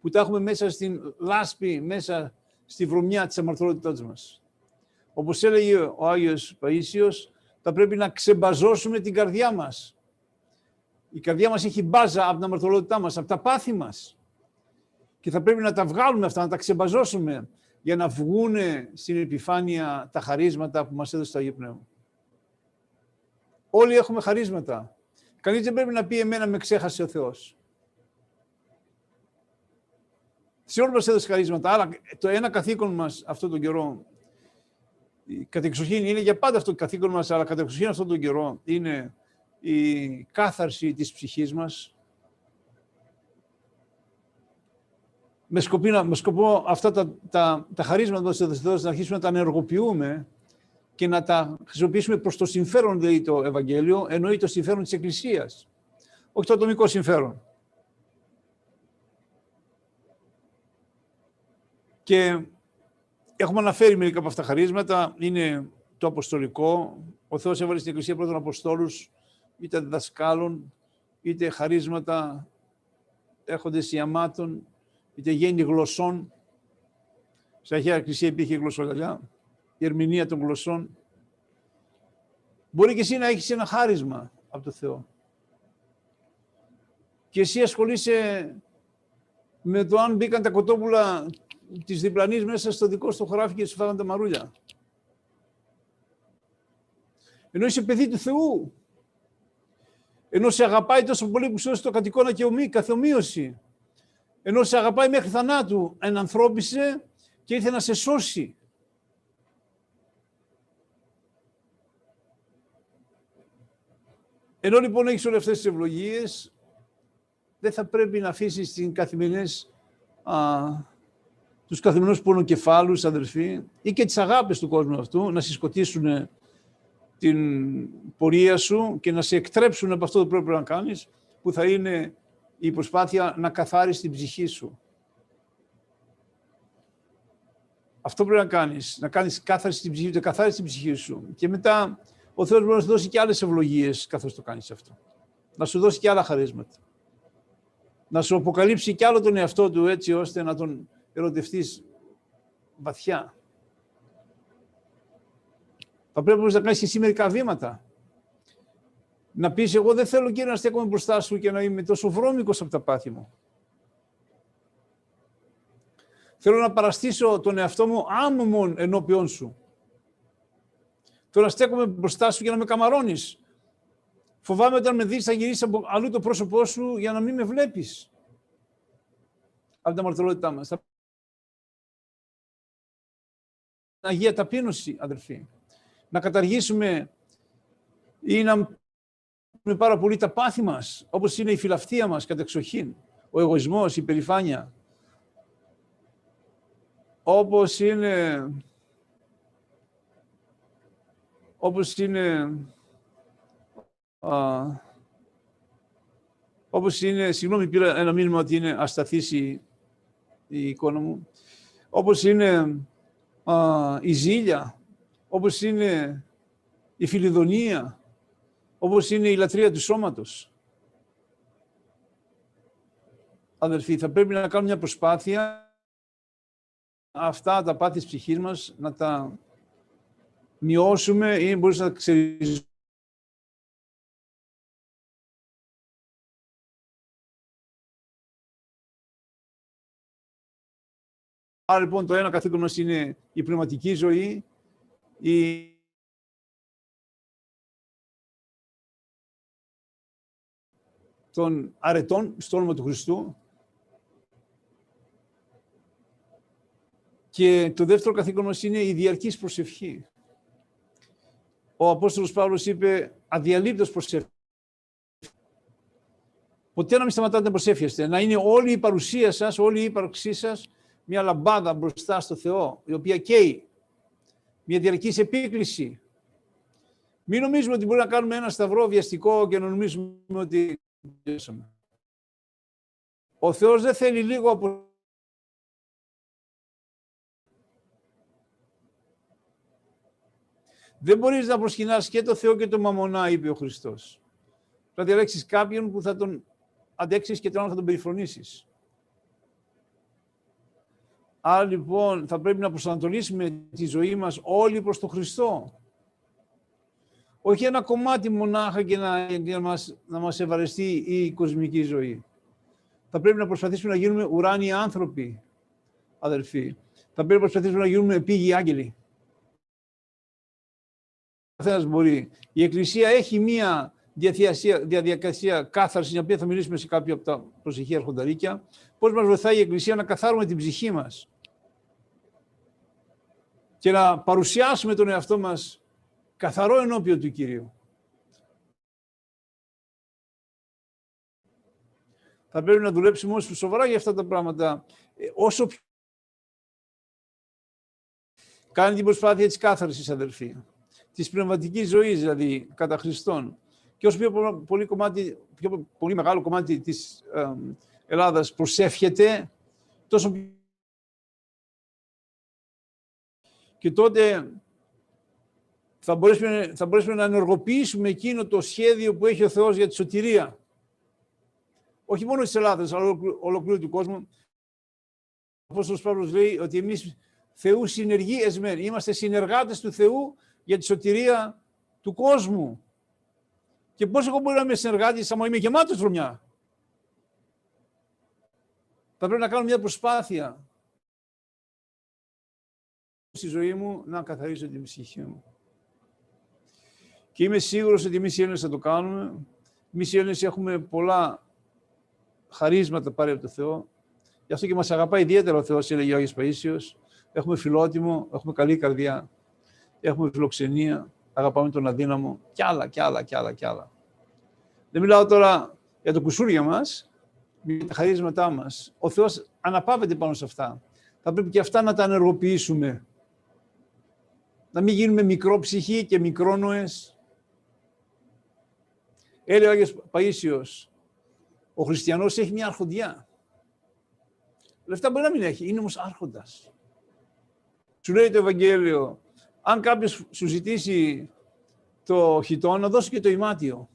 που τα έχουμε μέσα στην λάσπη, μέσα στη βρωμιά της αμαρτωλότητάς μας. Όπως έλεγε ο Άγιος Παΐσιος, θα πρέπει να ξεμπαζώσουμε την καρδιά μας η καρδιά μας έχει μπάζα από την αμαρτωλότητά μας, από τα πάθη μας. Και θα πρέπει να τα βγάλουμε αυτά, να τα ξεμπαζώσουμε για να βγουν στην επιφάνεια τα χαρίσματα που μας έδωσε το Αγίο Πνεύμα. Όλοι έχουμε χαρίσματα. Κανείς δεν πρέπει να πει εμένα με ξέχασε ο Θεός. Σε όλοι μας έδωσε χαρίσματα. Άρα το ένα καθήκον μας αυτόν τον καιρό, κατεξοχήν είναι για πάντα αυτό το καθήκον μας, αλλά κατεξοχήν αυτόν τον καιρό είναι η κάθαρση της ψυχής μας, με, με σκοπό αυτά τα, τα, τα χαρίσματα του Θεού να αρχίσουμε να τα ενεργοποιούμε και να τα χρησιμοποιήσουμε προς το συμφέρον, δηλαδή το Ευαγγέλιο, εννοεί το συμφέρον της Εκκλησίας, όχι το ατομικό συμφέρον. Και έχουμε αναφέρει μερικά από αυτά τα χαρίσματα, είναι το αποστολικό, ο Θεός έβαλε στην Εκκλησία πρώτον Αποστόλους, είτε δασκάλων, είτε χαρίσματα έχοντες ιαμάτων, είτε γέννη γλωσσών. Στην Αγία Εκκλησία υπήρχε γλωσσολαλιά, η ερμηνεία των γλωσσών. Μπορεί και εσύ να έχεις ένα χάρισμα από το Θεό. Και εσύ ασχολείσαι με το αν μπήκαν τα κοτόπουλα της διπλανής μέσα στο δικό στο χωράφι και σου φάγαν τα μαρούλια. Ενώ είσαι παιδί του Θεού, ενώ σε αγαπάει τόσο πολύ που σου έδωσε το κατοικόνα και ομή, καθομοίωση. Ενώ σε αγαπάει μέχρι θανάτου, ενανθρώπισε και ήρθε να σε σώσει. Ενώ λοιπόν έχεις όλες αυτές τις ευλογίες, δεν θα πρέπει να αφήσεις τις καθημερινές, α, τους καθημερινούς πονοκεφάλους, αδερφοί, ή και τις αγάπες του κόσμου αυτού, να συσκοτήσουν την πορεία σου και να σε εκτρέψουν από αυτό που πρέπει να κάνεις, που θα είναι η προσπάθεια να καθάρισεις την ψυχή σου. Αυτό πρέπει να κάνεις, να κάνεις κάθαρση στην ψυχή, να καθάρισεις την ψυχή σου. Και μετά ο Θεός μπορεί να σου δώσει και άλλες ευλογίες καθώς το κάνεις αυτό. Να σου δώσει και άλλα χαρίσματα. Να σου αποκαλύψει και άλλο τον εαυτό του έτσι ώστε να τον ερωτευτείς βαθιά. Θα πρέπει να κάνεις και εσύ μερικά βήματα. Να πεις, εγώ δεν θέλω κύριε να στέκομαι μπροστά σου και να είμαι τόσο βρώμικος από τα πάθη μου. Θέλω να παραστήσω τον εαυτό μου άμμον ενώπιον σου. Θέλω να στέκομαι μπροστά σου για να με καμαρώνεις. Φοβάμαι όταν με δεις θα γυρίσεις από αλλού το πρόσωπό σου για να μην με βλέπεις. Από τα μαρτυρότητά μας. Αγία Ταπείνωση, αδερφοί. Να καταργήσουμε ή να με πάρα πολύ τα πάθη μας, όπως είναι η φιλαυτία μας κατεξοχήν, ο εγωισμός, η περηφάνεια, όπως είναι, όπως είναι, α, όπως είναι, συγγνώμη πήρα ένα μήνυμα ότι είναι ασταθής η, η εικόνα μου, όπως είναι α, η ζήλια, όπως είναι η φιλιδονία, όπως είναι η λατρεία του σώματος. Αδελφοί, θα πρέπει να κάνουμε μια προσπάθεια αυτά τα πάθη της ψυχής μας να τα μειώσουμε ή μπορείς να τα Άρα λοιπόν το ένα καθήκον μας είναι η πνευματική ζωή, η των αρετών στο όνομα του Χριστού. Και το δεύτερο καθήκον μας είναι η διαρκής προσευχή. Ο Απόστολος Παύλος είπε αδιαλείπτως προσευχή. Ποτέ να μην σταματάτε να προσεύχεστε. Να είναι όλη η παρουσία σας, όλη η ύπαρξή σας μια λαμπάδα μπροστά στο Θεό, η οποία καίει. Μια διαρκής επίκληση. Μην νομίζουμε ότι μπορεί να κάνουμε ένα σταυρό βιαστικό και να νομίζουμε ότι ο Θεός δεν θέλει λίγο από Δεν μπορείς να προσκυνάς και το Θεό και το μαμονά, είπε ο Χριστός. Θα διαλέξεις κάποιον που θα τον αντέξεις και τον άλλο θα τον περιφρονήσεις. Άρα λοιπόν θα πρέπει να προσανατολίσουμε τη ζωή μας όλοι προς τον Χριστό όχι ένα κομμάτι μονάχα και να, να, μας, να μας ευαρεστεί η κοσμική ζωή. Θα πρέπει να προσπαθήσουμε να γίνουμε ουράνιοι άνθρωποι, αδελφοί. Θα πρέπει να προσπαθήσουμε να γίνουμε επίγειοι άγγελοι. Καθένας μπορεί. Η Εκκλησία έχει μία διαδικασία κάθαρσης, την οποία θα μιλήσουμε σε κάποια από τα προσεχή αρχονταρίκια. Πώς μας βοηθάει η Εκκλησία να καθάρουμε την ψυχή μας και να παρουσιάσουμε τον εαυτό μας καθαρό ενώπιον του Κυρίου. Θα πρέπει να δουλέψουμε όσο σοβαρά για αυτά τα πράγματα. Ε, όσο πιο... Κάνει την προσπάθεια της κάθαρσης, αδελφοί. Της πνευματικής ζωής, δηλαδή, κατά Χριστόν. Και όσο πιο πολύ, κομμάτι, πιο πολύ μεγάλο κομμάτι της ε, Ελλάδας προσεύχεται, τόσο και τότε θα μπορέσουμε, θα μπορέσουμε να ενεργοποιήσουμε εκείνο το σχέδιο που έχει ο Θεός για τη σωτηρία. Όχι μόνο της Ελλάδας, αλλά ολοκλήρου του κόσμου. Ο Απόστολος Παύλος λέει ότι εμείς Θεού συνεργοί εσμένοι. Είμαστε συνεργάτες του Θεού για τη σωτηρία του κόσμου. Και πώς εγώ μπορώ να είμαι συνεργάτης άμα είμαι γεμάτος βρωμιά. Θα πρέπει να κάνω μια προσπάθεια στη ζωή μου να καθαρίσω την ψυχή μου. Και είμαι σίγουρος ότι εμείς οι Έλληνες θα το κάνουμε. Εμείς οι Έλληνες έχουμε πολλά χαρίσματα πάρει από το Θεό. Γι' αυτό και μας αγαπάει ιδιαίτερα ο Θεός, έλεγε ο Άγιος Παΐσιος. Έχουμε φιλότιμο, έχουμε καλή καρδιά, έχουμε φιλοξενία, αγαπάμε τον αδύναμο, κι άλλα, κι άλλα, κι άλλα, κι άλλα. Δεν μιλάω τώρα για το κουσούρια μας, για τα χαρίσματά μας. Ο Θεός αναπαύεται πάνω σε αυτά. Θα πρέπει και αυτά να τα ενεργοποιήσουμε. Να μην γίνουμε μικρόψυχοι και μικρόνοες, Έλεγε ο Άγιος Παΐσιος, ο χριστιανός έχει μια αρχοντιά. Λεφτά μπορεί να μην έχει, είναι όμως άρχοντας. Σου λέει το Ευαγγέλιο, αν κάποιος σου ζητήσει το χιτό, δώσει και το ημάτιο.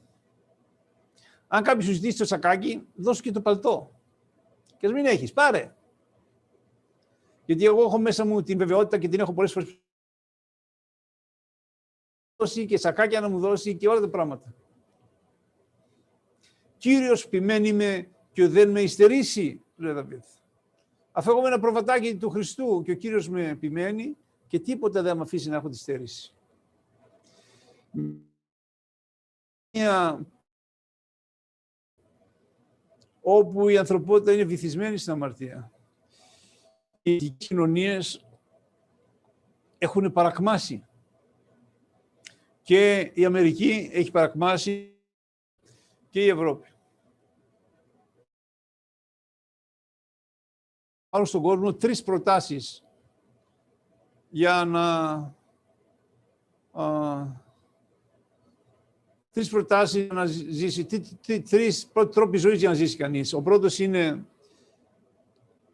Αν κάποιος σου ζητήσει το σακάκι, δώσει και το παλτό. Και ας μην έχεις, πάρε. Γιατί εγώ έχω μέσα μου την βεβαιότητα και την έχω πολλές φορές δώσει και σακάκια να μου δώσει και όλα τα πράγματα. Κύριος ποιμένη με και δεν με υστερήσει, λέει Δαβίδ. Αφού εγώ ένα προβατάκι του Χριστού και ο Κύριος με επιμένει και τίποτα δεν με αφήσει να έχω τη στέρηση. Μια όπου η ανθρωπότητα είναι βυθισμένη στην αμαρτία. Οι κοινωνίες έχουν παρακμάσει. Και η Αμερική έχει παρακμάσει και η Ευρώπη. Υπάρχουν στον κόσμο τρεις προτάσεις για να... Α, τρεις προτάσεις για να ζήσει, τι, τι, τρεις τρόποι ζωής για να ζήσει κανείς. Ο πρώτος είναι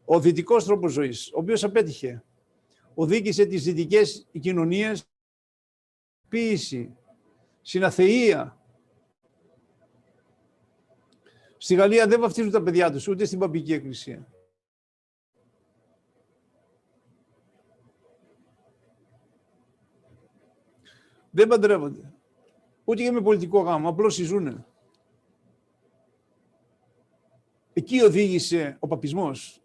ο δυτικός τρόπος ζωής, ο οποίος απέτυχε. Οδήγησε τις δυτικές κοινωνίες ποίηση, συναθεία. Στη Γαλλία δεν βαφτίζουν τα παιδιά τους, ούτε στην παπική εκκλησία. Δεν παντρεύονται. Ούτε και με πολιτικό γάμο, απλώς ζούνε. Εκεί οδήγησε ο παπισμός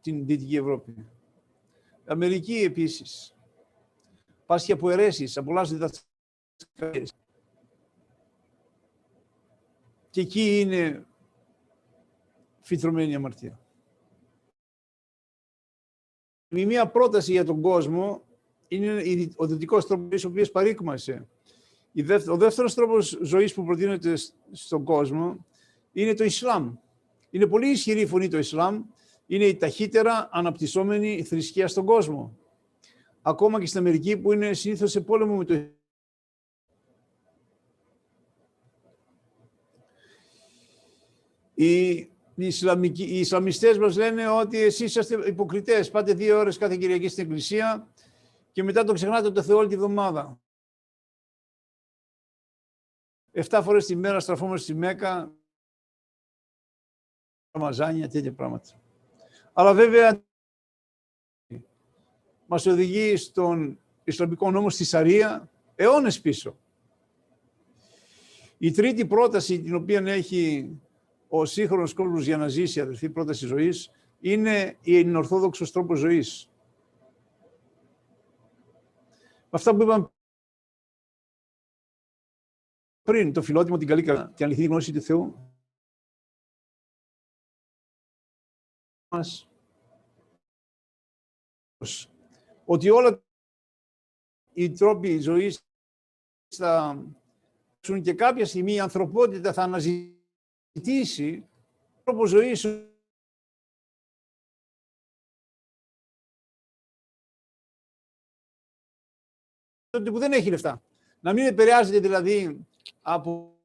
την Δυτική Ευρώπη. Αμερική επίσης. Πάσχει από αιρέσεις, από λάθος διδασκαλίες. Και εκεί είναι φυτρωμένη η αμαρτία. Με μία πρόταση για τον κόσμο είναι ο δυτικός τρόπος ο οποίος παρήκμασε. Ο δεύτερος τρόπος ζωής που προτείνεται στον κόσμο είναι το Ισλάμ. Είναι πολύ ισχυρή η φωνή το Ισλάμ. Είναι η ταχύτερα αναπτυσσόμενη θρησκεία στον κόσμο. Ακόμα και στην Αμερική που είναι συνήθως σε πόλεμο με το Οι, οι, Ισλαμικοί, οι Ισλαμιστές μας λένε ότι εσείς είσαστε υποκριτές. Πάτε δύο ώρες κάθε Κυριακή στην Εκκλησία και μετά το ξεχνάτε το Θεό όλη τη βδομάδα. Εφτά φορές τη μέρα στραφόμαστε στη Μέκα, μαζάνια, τέτοια πράγματα. Αλλά βέβαια μας οδηγεί στον Ισλαμικό νόμο στη Σαρία αιώνες πίσω. Η τρίτη πρόταση την οποία έχει ο σύγχρονος κόσμος για να ζήσει, η αδελφή πρόταση ζωής, είναι η ορθόδοξος τρόπος ζωής. Αυτά που είπαμε πριν, το φιλότιμο, την καλή καρδιά, την αληθινή γνώση του Θεού, μας, ότι όλα οι τρόποι ζωής θα και κάποια στιγμή η ανθρωπότητα θα αναζητήσει τρόπο ζωής που δεν έχει λεφτά. Να μην επηρεάζεται δηλαδή από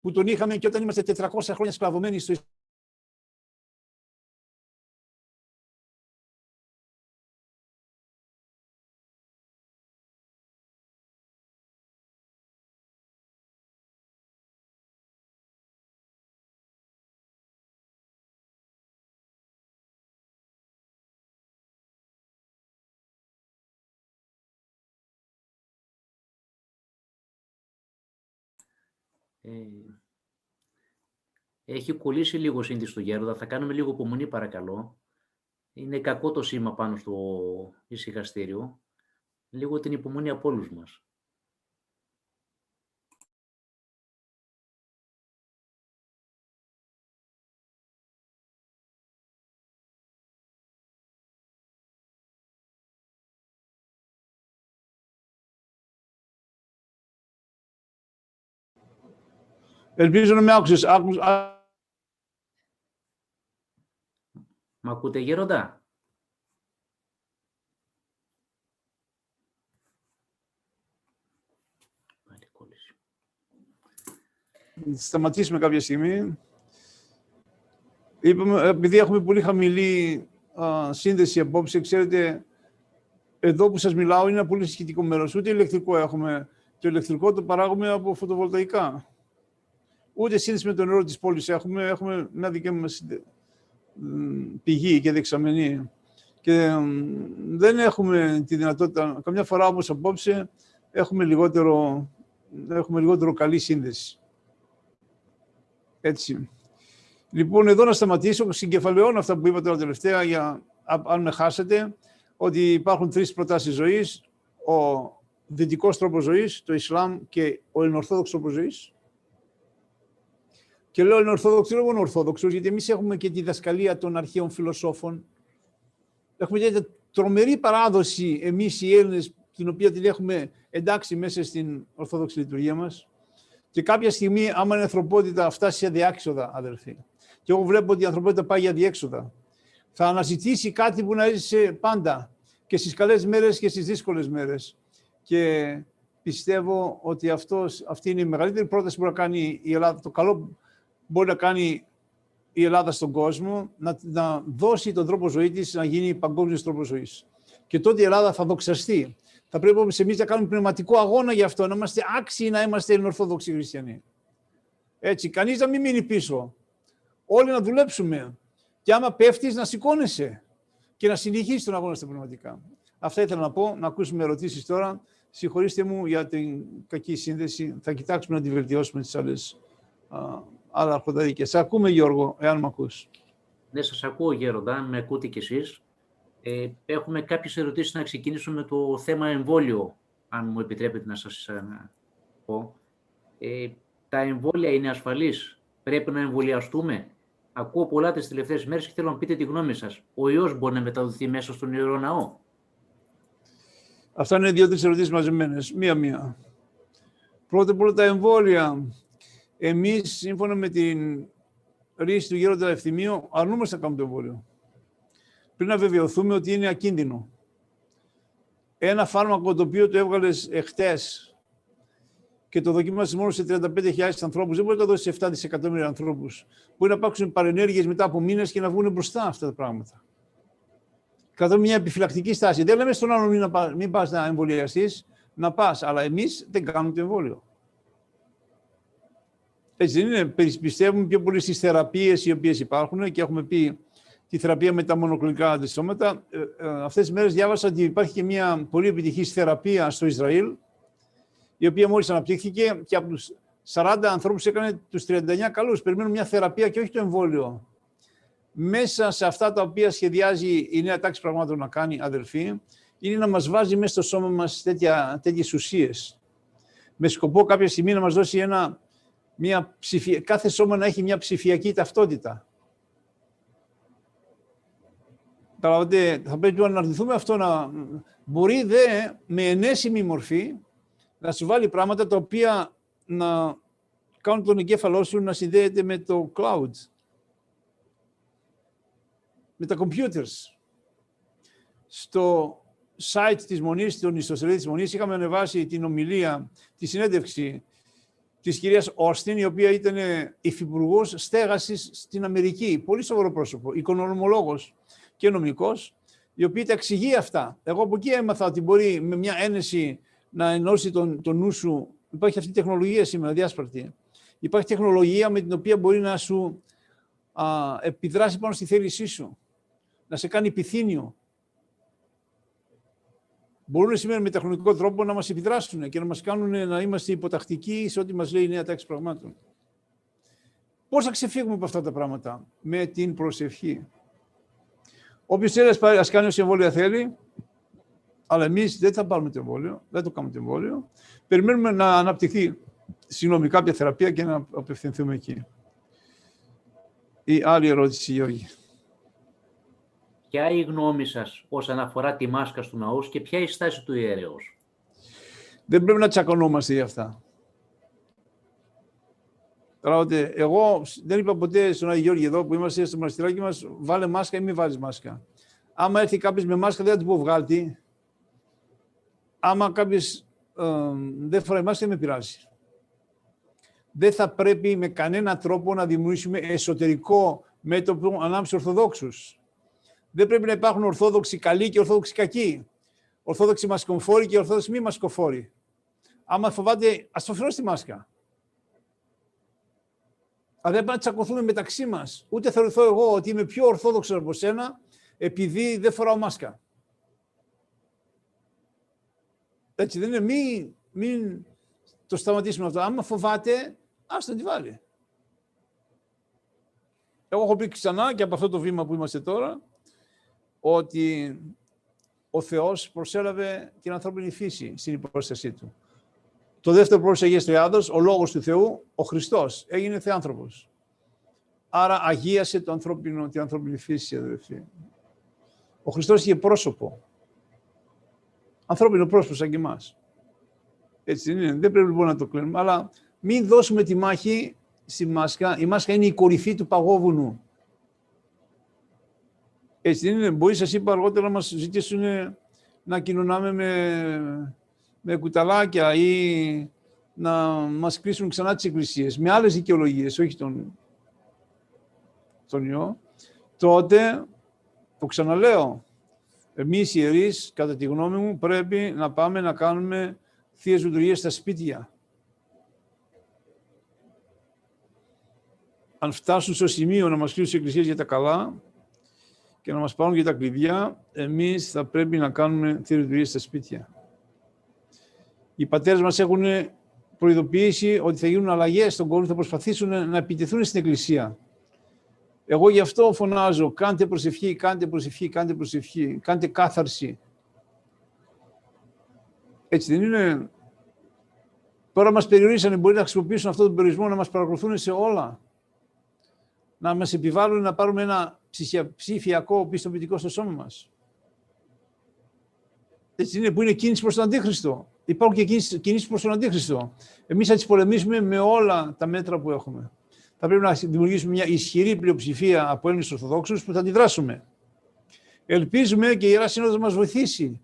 που τον είχαμε και όταν είμαστε 400 χρόνια σκλαβωμένοι στο Ε, έχει κολλήσει λίγο σύντη στο γέροντα. Θα κάνουμε λίγο υπομονή παρακαλώ. Είναι κακό το σήμα πάνω στο ησυχαστήριο. Λίγο την υπομονή από όλους μας. Ελπίζω να με άκουσες. Άκουσ... Μ' ακούτε γέροντα; Σταματήσουμε κάποια στιγμή. Είπαμε, επειδή έχουμε πολύ χαμηλή α, σύνδεση απόψε, ξέρετε, εδώ που σας μιλάω είναι ένα πολύ σχετικό μέρος. Ούτε ηλεκτρικό έχουμε. Το ηλεκτρικό το παράγουμε από φωτοβολταϊκά ούτε σύνδεση με το νερό της πόλης έχουμε. Έχουμε μια δική μας πηγή και δεξαμενή. Και δεν έχουμε τη δυνατότητα, καμιά φορά όπως απόψε, έχουμε λιγότερο, έχουμε λιγότερο καλή σύνδεση. Έτσι. Λοιπόν, εδώ να σταματήσω, συγκεφαλαιώνω αυτά που είπα τώρα τελευταία, για, αν με χάσετε, ότι υπάρχουν τρεις προτάσεις ζωής, ο δυτικός τρόπος ζωής, το Ισλάμ και ο Ελληνοορθόδοξος τρόπος ζωής. Και λέω Ελληνοορθόδοξο, δεν λέω Ορθόδοξος, γιατί εμείς έχουμε και τη δασκαλία των αρχαίων φιλοσόφων. Έχουμε και τρομερή παράδοση εμείς οι Έλληνες, την οποία την έχουμε εντάξει μέσα στην Ορθόδοξη λειτουργία μας. Και κάποια στιγμή, άμα η ανθρωπότητα φτάσει σε διάξοδα, αδελφοί, και εγώ βλέπω ότι η ανθρωπότητα πάει για διέξοδα, θα αναζητήσει κάτι που να έζησε πάντα και στις καλές μέρες και στις δύσκολες μέρες. Και πιστεύω ότι αυτός, αυτή είναι η μεγαλύτερη πρόταση που μπορεί να κάνει η Ελλάδα. Το καλό μπορεί να κάνει η Ελλάδα στον κόσμο, να, να δώσει τον τρόπο ζωής της να γίνει παγκόσμιος τρόπος ζωής. Και τότε η Ελλάδα θα δοξαστεί. Θα πρέπει όμως εμείς να κάνουμε πνευματικό αγώνα γι' αυτό, να είμαστε άξιοι να είμαστε Ελληνοορθόδοξοι χριστιανοί. Έτσι, κανείς να μην μείνει πίσω. Όλοι να δουλέψουμε. Και άμα πέφτεις να σηκώνεσαι και να συνεχίσεις τον αγώνα στα πνευματικά. Αυτά ήθελα να πω, να ακούσουμε ερωτήσεις τώρα. Συγχωρήστε μου για την κακή σύνδεση. Θα κοιτάξουμε να τη βελτιώσουμε τις άλλες άλλα αρχονταρίκια. Σε ακούμε Γιώργο, εάν με ακούς. Ναι, σας ακούω Γέροντα, με ακούτε κι εσείς. Ε, έχουμε κάποιες ερωτήσεις να ξεκινήσουμε με το θέμα εμβόλιο, αν μου επιτρέπετε να σας ε, πω. Ε, τα εμβόλια είναι ασφαλείς, πρέπει να εμβολιαστούμε; Ακούω πολλά τις τελευταίες μέρες και θέλω να πείτε τη γνώμη σας. Ο ιός μπορεί να μεταδοθεί μέσα στον Ιερό Ναό; Αυτά είναι δύο-τρεις ερωτήσεις μαζεμένες, μία-μία. Πρώτα απ' όλα τα εμβόλια. Εμείς, σύμφωνα με την ρίση του Γέροντα Ευθυμίου, αρνούμαστε να κάνουμε το εμβόλιο πριν να βεβαιωθούμε ότι είναι ακίνδυνο. Ένα φάρμακο το οποίο το έβγαλες εχθές και το δοκίμασε μόνο σε 35.000 ανθρώπους, δεν μπορεί να το δώσεις σε 7 δισεκατομμύρια ανθρώπους. Μπορεί να υπάρξουν παρενέργειες μετά από μήνες και να βγουν μπροστά αυτά τα πράγματα. Κατά μια επιφυλακτική στάση. Δεν λέμε στον άλλον μην, μην πας να εμβολιαστείς, να πας, αλλά εμείς δεν κάνουμε το εμβόλιο. Έτσι δεν είναι. Πιστεύουμε πιο πολύ στις θεραπείες οι οποίες υπάρχουν και έχουμε πει τη θεραπεία με τα μονοκλινικά αντιστρώματα. Ε, ε, αυτές τις μέρες διάβασα ότι υπάρχει και μια πολύ επιτυχής θεραπεία στο Ισραήλ, η οποία μόλις αναπτύχθηκε και από τους 40 ανθρώπους έκανε τους 39 καλούς. Περιμένουν μια θεραπεία και όχι το εμβόλιο. Μέσα σε αυτά τα οποία σχεδιάζει η νέα τάξη πραγμάτων να κάνει, αδελφοί, είναι να μας βάζει μέσα στο σώμα μας τέτοια, τέτοιες ουσίες. Με σκοπό κάποια στιγμή να μας δώσει ένα, μια ψηφια... κάθε σώμα να έχει μια ψηφιακή ταυτότητα. Καταλαβαίνετε, θα πρέπει να αναρτηθούμε αυτό να μπορεί δε με ενέσιμη μορφή να σου βάλει πράγματα τα οποία να κάνουν τον εγκέφαλό σου να συνδέεται με το cloud, με τα computers. Στο site της Μονής, στον ιστοσελίδη της Μονής, είχαμε ανεβάσει την ομιλία, τη συνέντευξη της κυρίας Όστιν, η οποία ήταν υφυπουργός στέγασης στην Αμερική. Πολύ σοβαρό πρόσωπο, οικονομολόγος και νομικός, η οποία τα εξηγεί αυτά. Εγώ από εκεί έμαθα ότι μπορεί με μια ένεση να ενώσει τον, τον νου σου. Υπάρχει αυτή η τεχνολογία σήμερα, διάσπαρτη. Υπάρχει τεχνολογία με την οποία μπορεί να σου α, επιδράσει πάνω στη θέλησή σου. Να σε κάνει επιθύνιο. Μπορούν σήμερα με τεχνολογικό τρόπο να μας επιδράσουν και να μας κάνουν να είμαστε υποτακτικοί σε ό,τι μας λέει η νέα τάξη πραγμάτων. Πώς θα ξεφύγουμε από αυτά τα πράγματα; Με την προσευχή. Όποιος θέλει να κάνει όση εμβόλια θέλει, αλλά εμείς δεν θα πάρουμε το εμβόλιο, δεν το κάνουμε το εμβόλιο. Περιμένουμε να αναπτυχθεί συγγνώμη, κάποια θεραπεία και να απευθυνθούμε εκεί. Η άλλη ερώτηση, Γιώργη. Ποια η γνώμη σας όσον αφορά τη μάσκα του ναούς και ποια η στάση του ιερέως; Δεν πρέπει να τσακωνόμαστε για αυτά. Τώρα, εγώ δεν είπα ποτέ στον Άγιο Γιώργη εδώ που είμαστε στο μοναστηράκι μας, βάλε μάσκα ή μην βάλεις μάσκα. Άμα έρθει κάποιος με μάσκα, δεν θα του πω βγάλτη. Άμα κάποιος ε, δεν φοράει μάσκα, δεν με πειράζει. Δεν θα πρέπει με κανένα τρόπο να δημιουργήσουμε εσωτερικό μέτωπο ανάμεσα Ορθοδόξους. Δεν πρέπει να υπάρχουν Ορθόδοξοι καλοί και Ορθόδοξοι κακοί. Ορθόδοξοι μασκοφόροι και Ορθόδοξοι μη μασκοφόροι. Άμα φοβάται, ας το τη μάσκα. Αλλά δεν πρέπει να τσακωθούμε μεταξύ μας. Ούτε θεωρηθώ εγώ ότι είμαι πιο ορθόδοξος από σένα, επειδή δεν φοράω μάσκα. Έτσι δεν είναι. Μην, μην το σταματήσουμε αυτό. Άμα φοβάται, ας τον τη βάλει. Εγώ έχω πει ξανά και από αυτό το βήμα που είμαστε τώρα, ότι ο Θεός προσέλαβε την ανθρώπινη φύση στην υπόστασή του. Το δεύτερο πρόσωπο Αγίας Τριάδος, ο Λόγος του Θεού, ο Χριστός, έγινε Θεάνθρωπος. Άρα αγίασε το ανθρώπινο, την ανθρώπινη φύση, αδελφοί. Ο Χριστός είχε πρόσωπο. Ανθρώπινο πρόσωπο σαν και εμάς. Έτσι δεν είναι. Δεν πρέπει λοιπόν να το κλείνουμε. Αλλά μην δώσουμε τη μάχη στη μάσκα. Η μάσκα είναι η κορυφή του παγόβουνου. Έτσι δεν είναι. Μπορεί, σας είπα αργότερα, να μας ζητήσουν να κοινωνάμε με, με κουταλάκια ή να μας κλείσουν ξανά τις εκκλησίες με άλλες δικαιολογίες, όχι τον, τον ιό, τότε, το ξαναλέω, εμείς οι ιερείς, κατά τη γνώμη μου, πρέπει να πάμε να κάνουμε θείες λειτουργίες στα σπίτια. Αν φτάσουν στο σημείο να μας κλείσουν οι εκκλησίες για τα καλά και να μας πάρουν για τα κλειδιά, εμείς θα πρέπει να κάνουμε θείες λειτουργίες στα σπίτια. Οι πατέρες μας έχουν προειδοποιήσει ότι θα γίνουν αλλαγές στον κόσμο, θα προσπαθήσουν να επιτεθούν στην εκκλησία. Εγώ γι' αυτό φωνάζω, κάντε προσευχή, κάντε προσευχή, κάντε προσευχή, κάντε κάθαρση. Έτσι δεν είναι. Τώρα μας περιορίσανε, μπορεί να χρησιμοποιήσουν αυτόν τον περιορισμό, να μας παρακολουθούν σε όλα. Να μας επιβάλλουν να πάρουμε ένα ψηφιακό πιστοποιητικό στο σώμα μας. Έτσι είναι, που είναι κίνηση προς τον Αντίχριστο. Υπάρχουν και κινήσεις προς τον Αντίχριστο. Εμείς θα τις πολεμήσουμε με όλα τα μέτρα που έχουμε θα πρέπει να δημιουργήσουμε μια ισχυρή πλειοψηφία από Έλληνες Ορθοδόξους που θα αντιδράσουμε. Ελπίζουμε και η Ιερά Σύνοδος μας βοηθήσει,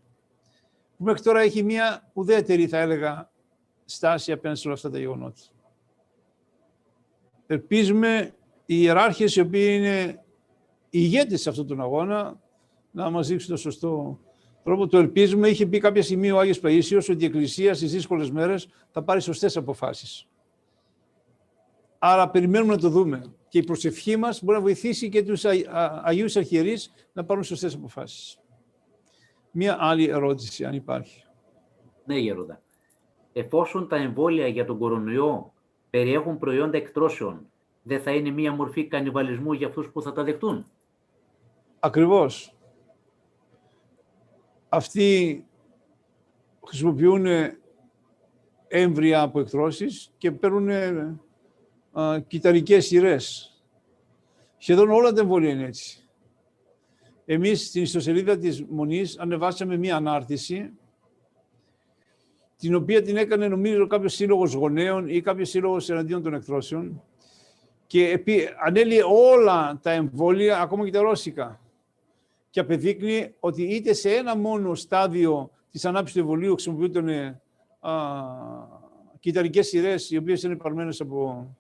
που μέχρι τώρα έχει μια ουδέτερη, θα έλεγα, στάση απέναντι σε όλα αυτά τα γεγονότα. Ελπίζουμε οι ιεράρχες οι οποίοι είναι οι ηγέτες σε αυτόν τον αγώνα να μας δείξουν το σωστό τρόπο. Το ελπίζουμε. Είχε πει κάποια στιγμή ο Άγιος Παΐσιος ότι η Εκκλησία στις δύσκολες μέρες θα πάρει σωστές αποφάσεις. Άρα περιμένουμε να το δούμε. Και η προσευχή μας μπορεί να βοηθήσει και τους Αγίους Αρχιερείς να πάρουν σωστές αποφάσεις. Μία άλλη ερώτηση, αν υπάρχει. Ναι, Γερόντα. Εφόσον τα εμβόλια για τον κορονοϊό περιέχουν προϊόντα εκτρώσεων, δεν θα είναι μία μορφή κανιβαλισμού για αυτούς που θα τα δεχτούν; Ακριβώς. Αυτοί χρησιμοποιούν έμβρια από εκτρώσεις και παίρνουν κυταρικές σειρές. Σχεδόν όλα τα εμβόλια είναι έτσι. Εμείς στην ιστοσελίδα της Μονής ανεβάσαμε μία ανάρτηση την οποία την έκανε νομίζω κάποιος σύλλογος γονέων ή κάποιος σύλλογος εναντίον των εκτρώσεων και επί, ανέλυε όλα τα εμβόλια, ακόμα και τα ρώσικα και απεδείκνει ότι είτε σε ένα μόνο στάδιο της ανάπτυξης του εμβολίου χρησιμοποιούνται κυταρικές σειρές οι οποίες είναι παρμένες από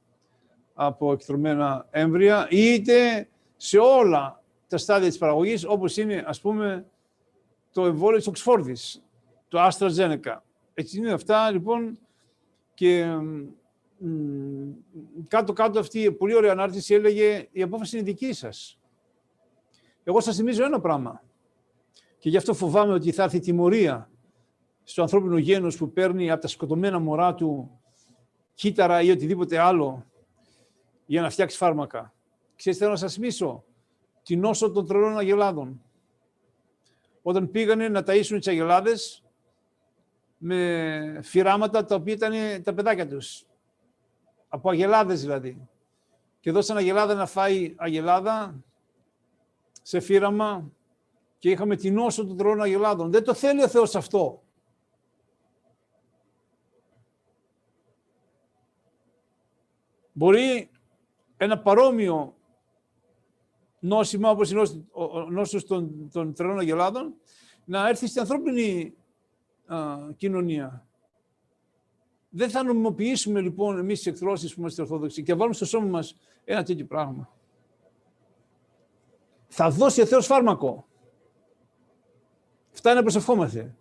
από εκτρομένα έμβρια, είτε σε όλα τα στάδια της παραγωγής, όπως είναι, ας πούμε, το εμβόλιο της Οξφόρδης, το AstraZeneca. Έτσι είναι αυτά, λοιπόν, και κάτω-κάτω αυτή η πολύ ωραία ανάρτηση έλεγε «Η απόφαση είναι δική σας». Εγώ σας θυμίζω ένα πράγμα. Και γι' αυτό φοβάμαι ότι θα έρθει τιμωρία στο ανθρώπινο γένος που παίρνει από τα σκοτωμένα μωρά του κύτταρα ή οτιδήποτε άλλο για να φτιάξει φάρμακα. Ξέρετε, θέλω να σας μίσω την νόσο των τρελών αγελάδων. Όταν πήγανε να ταΐσουν τις αγελάδες με φυράματα τα οποία ήταν τα παιδάκια τους. Από αγελάδες δηλαδή. Και δώσαν αγελάδα να φάει αγελάδα σε φύραμα και είχαμε την νόσο των τρελών αγελάδων. Δεν το θέλει ο Θεός αυτό. Μπορεί ένα παρόμοιο νόσημα όπως είναι ο νόσος των, των τρελών αγελάδων να έρθει στην ανθρώπινη κοινωνία. Δεν θα νομιμοποιήσουμε λοιπόν εμείς τις εχθρώσεις που είμαστε ορθόδοξοι και βάλουμε στο σώμα μας ένα τέτοιο πράγμα. Θα δώσει ο Θεός φάρμακο. Φτάνει να προσευχόμαστε.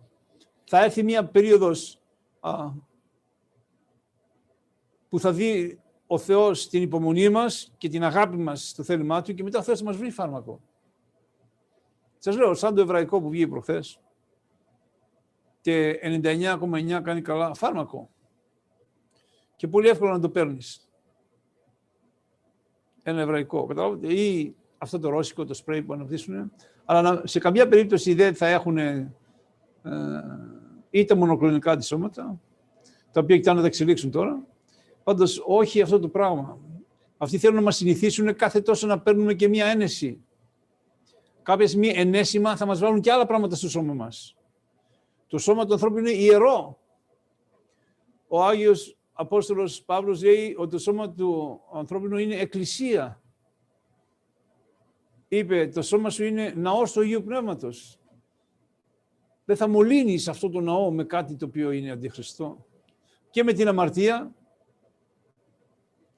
Θα έρθει μια περίοδος που θα δει ο Θεός την υπομονή μας και την αγάπη μας στο θέλημά Του και μετά ο Θεός θα μας βρει φάρμακο. Σας λέω, σαν το εβραϊκό που βγήκε προχθές και 99,9 κάνει καλά φάρμακο. Και πολύ εύκολο να το παίρνεις. Ένα εβραϊκό, καταλάβετε. Ή αυτό το ρώσικο, το σπρέι που αναπτύσσουν, αλλά σε καμία περίπτωση δεν θα έχουν ε, είτε μονοκλονικά αντισώματα, τα οποία κοιτάνε να τα εξελίξουν τώρα. Πάντως, όχι αυτό το πράγμα. Αυτοί θέλουν να μας συνηθίσουν κάθε τόσο να παίρνουμε και μία ένεση. Κάποια στιγμή ενέσιμα θα μας βάλουν και άλλα πράγματα στο σώμα μας. Το σώμα του ανθρώπου είναι ιερό. Ο Άγιος Απόστολος Παύλος λέει ότι το σώμα του ανθρώπινου είναι εκκλησία. Είπε, το σώμα σου είναι ναός του Αγίου Πνεύματος. Δεν θα μολύνεις αυτό το ναό με κάτι το οποίο είναι αντιχριστό. Και με την αμαρτία,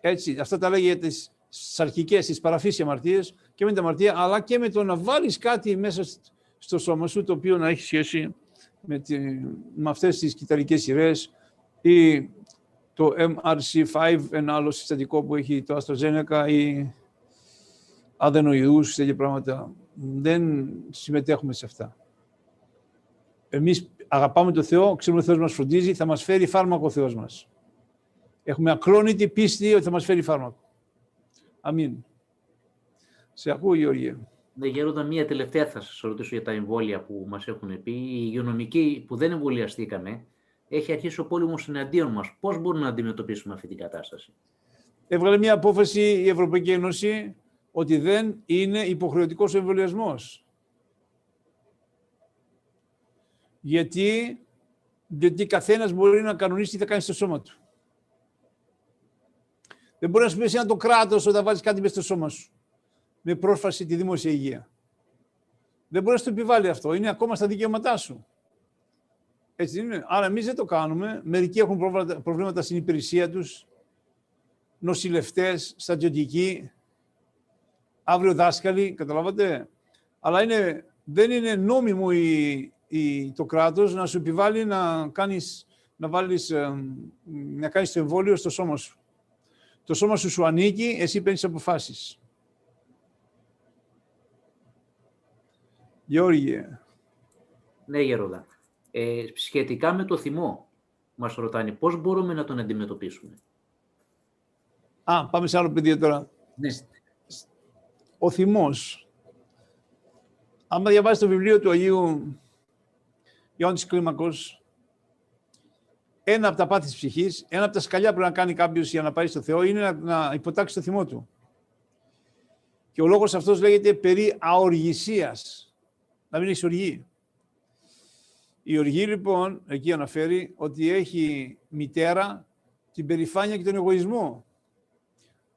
έτσι, αυτά τα λέγει για τις αρχικές, τις παραφύσια αμαρτίες, και με την αμαρτία, αλλά και με το να βάλεις κάτι μέσα στο σώμα σου, το οποίο να έχει σχέση με, τη, με αυτές τις κυταρικές σειρές ή το MRC5, ένα άλλο συστατικό που έχει το AstraZeneca ή αδενοειδούς, τέτοια πράγματα. Δεν συμμετέχουμε σε αυτά. Εμείς αγαπάμε τον Θεό, ξέρουμε ότι ο Θεός μας φροντίζει, θα μας φέρει φάρμακο ο Θεός μας. Έχουμε ακρόνητη πίστη ότι θα μας φέρει φάρμακο. Αμήν. Σε ακούω, Γεωργία. Ναι, Γέροντα, μία τελευταία θα σας ρωτήσω για τα εμβόλια που μας έχουν πει. Οι υγειονομικοί που δεν εμβολιαστήκαμε, έχει αρχίσει ο πόλεμος εναντίον μας. Πώς μπορούμε να αντιμετωπίσουμε αυτή την κατάσταση; Έβγαλε μια απόφαση η Ευρωπαϊκή Ένωση ότι δεν είναι υποχρεωτικός ο εμβολιασμός. Γιατί, γιατί καθένας μπορεί να κανονίσει τι θα κάνει στο σώμα του. Δεν μπορεί να σου πει εσύ το κράτος όταν βάλεις κάτι μέσα στο σώμα σου με πρόσφαση τη δημόσια υγεία. Δεν μπορεί να το επιβάλλει αυτό. Είναι ακόμα στα δικαιώματά σου. Έτσι είναι. Άρα εμείς δεν το κάνουμε. Μερικοί έχουν προβλήματα στην υπηρεσία τους. Νοσηλευτές, στρατιωτικοί, αύριο δάσκαλοι, καταλάβατε; Αλλά είναι, δεν είναι νόμιμο η, η, το κράτος να σου επιβάλλει να κάνεις, να βάλεις, να κάνεις το εμβόλιο στο σώμα σου. Το σώμα σου σου ανήκει, εσύ παίρνεις αποφάσεις. Γεώργια. Ναι, Γερόλα. Ε, σχετικά με το θυμό, μας ρωτάνε πώς μπορούμε να τον αντιμετωπίσουμε; Α, πάμε σε άλλο πεδίο τώρα. Ναι. Ο θυμός. Άμα διαβάσεις το βιβλίο του Αγίου Ιωάννης Κλίμακος, ένα από τα πάθη της ψυχής, ένα από τα σκαλιά που πρέπει να κάνει κάποιος για να πάει στο Θεό είναι να, να υποτάξει το θυμό του. Και ο λόγος αυτός λέγεται περί αοργησίας να μην έχεις οργή. Η οργή λοιπόν, εκεί αναφέρει, ότι έχει μητέρα την περηφάνεια και τον εγωισμό.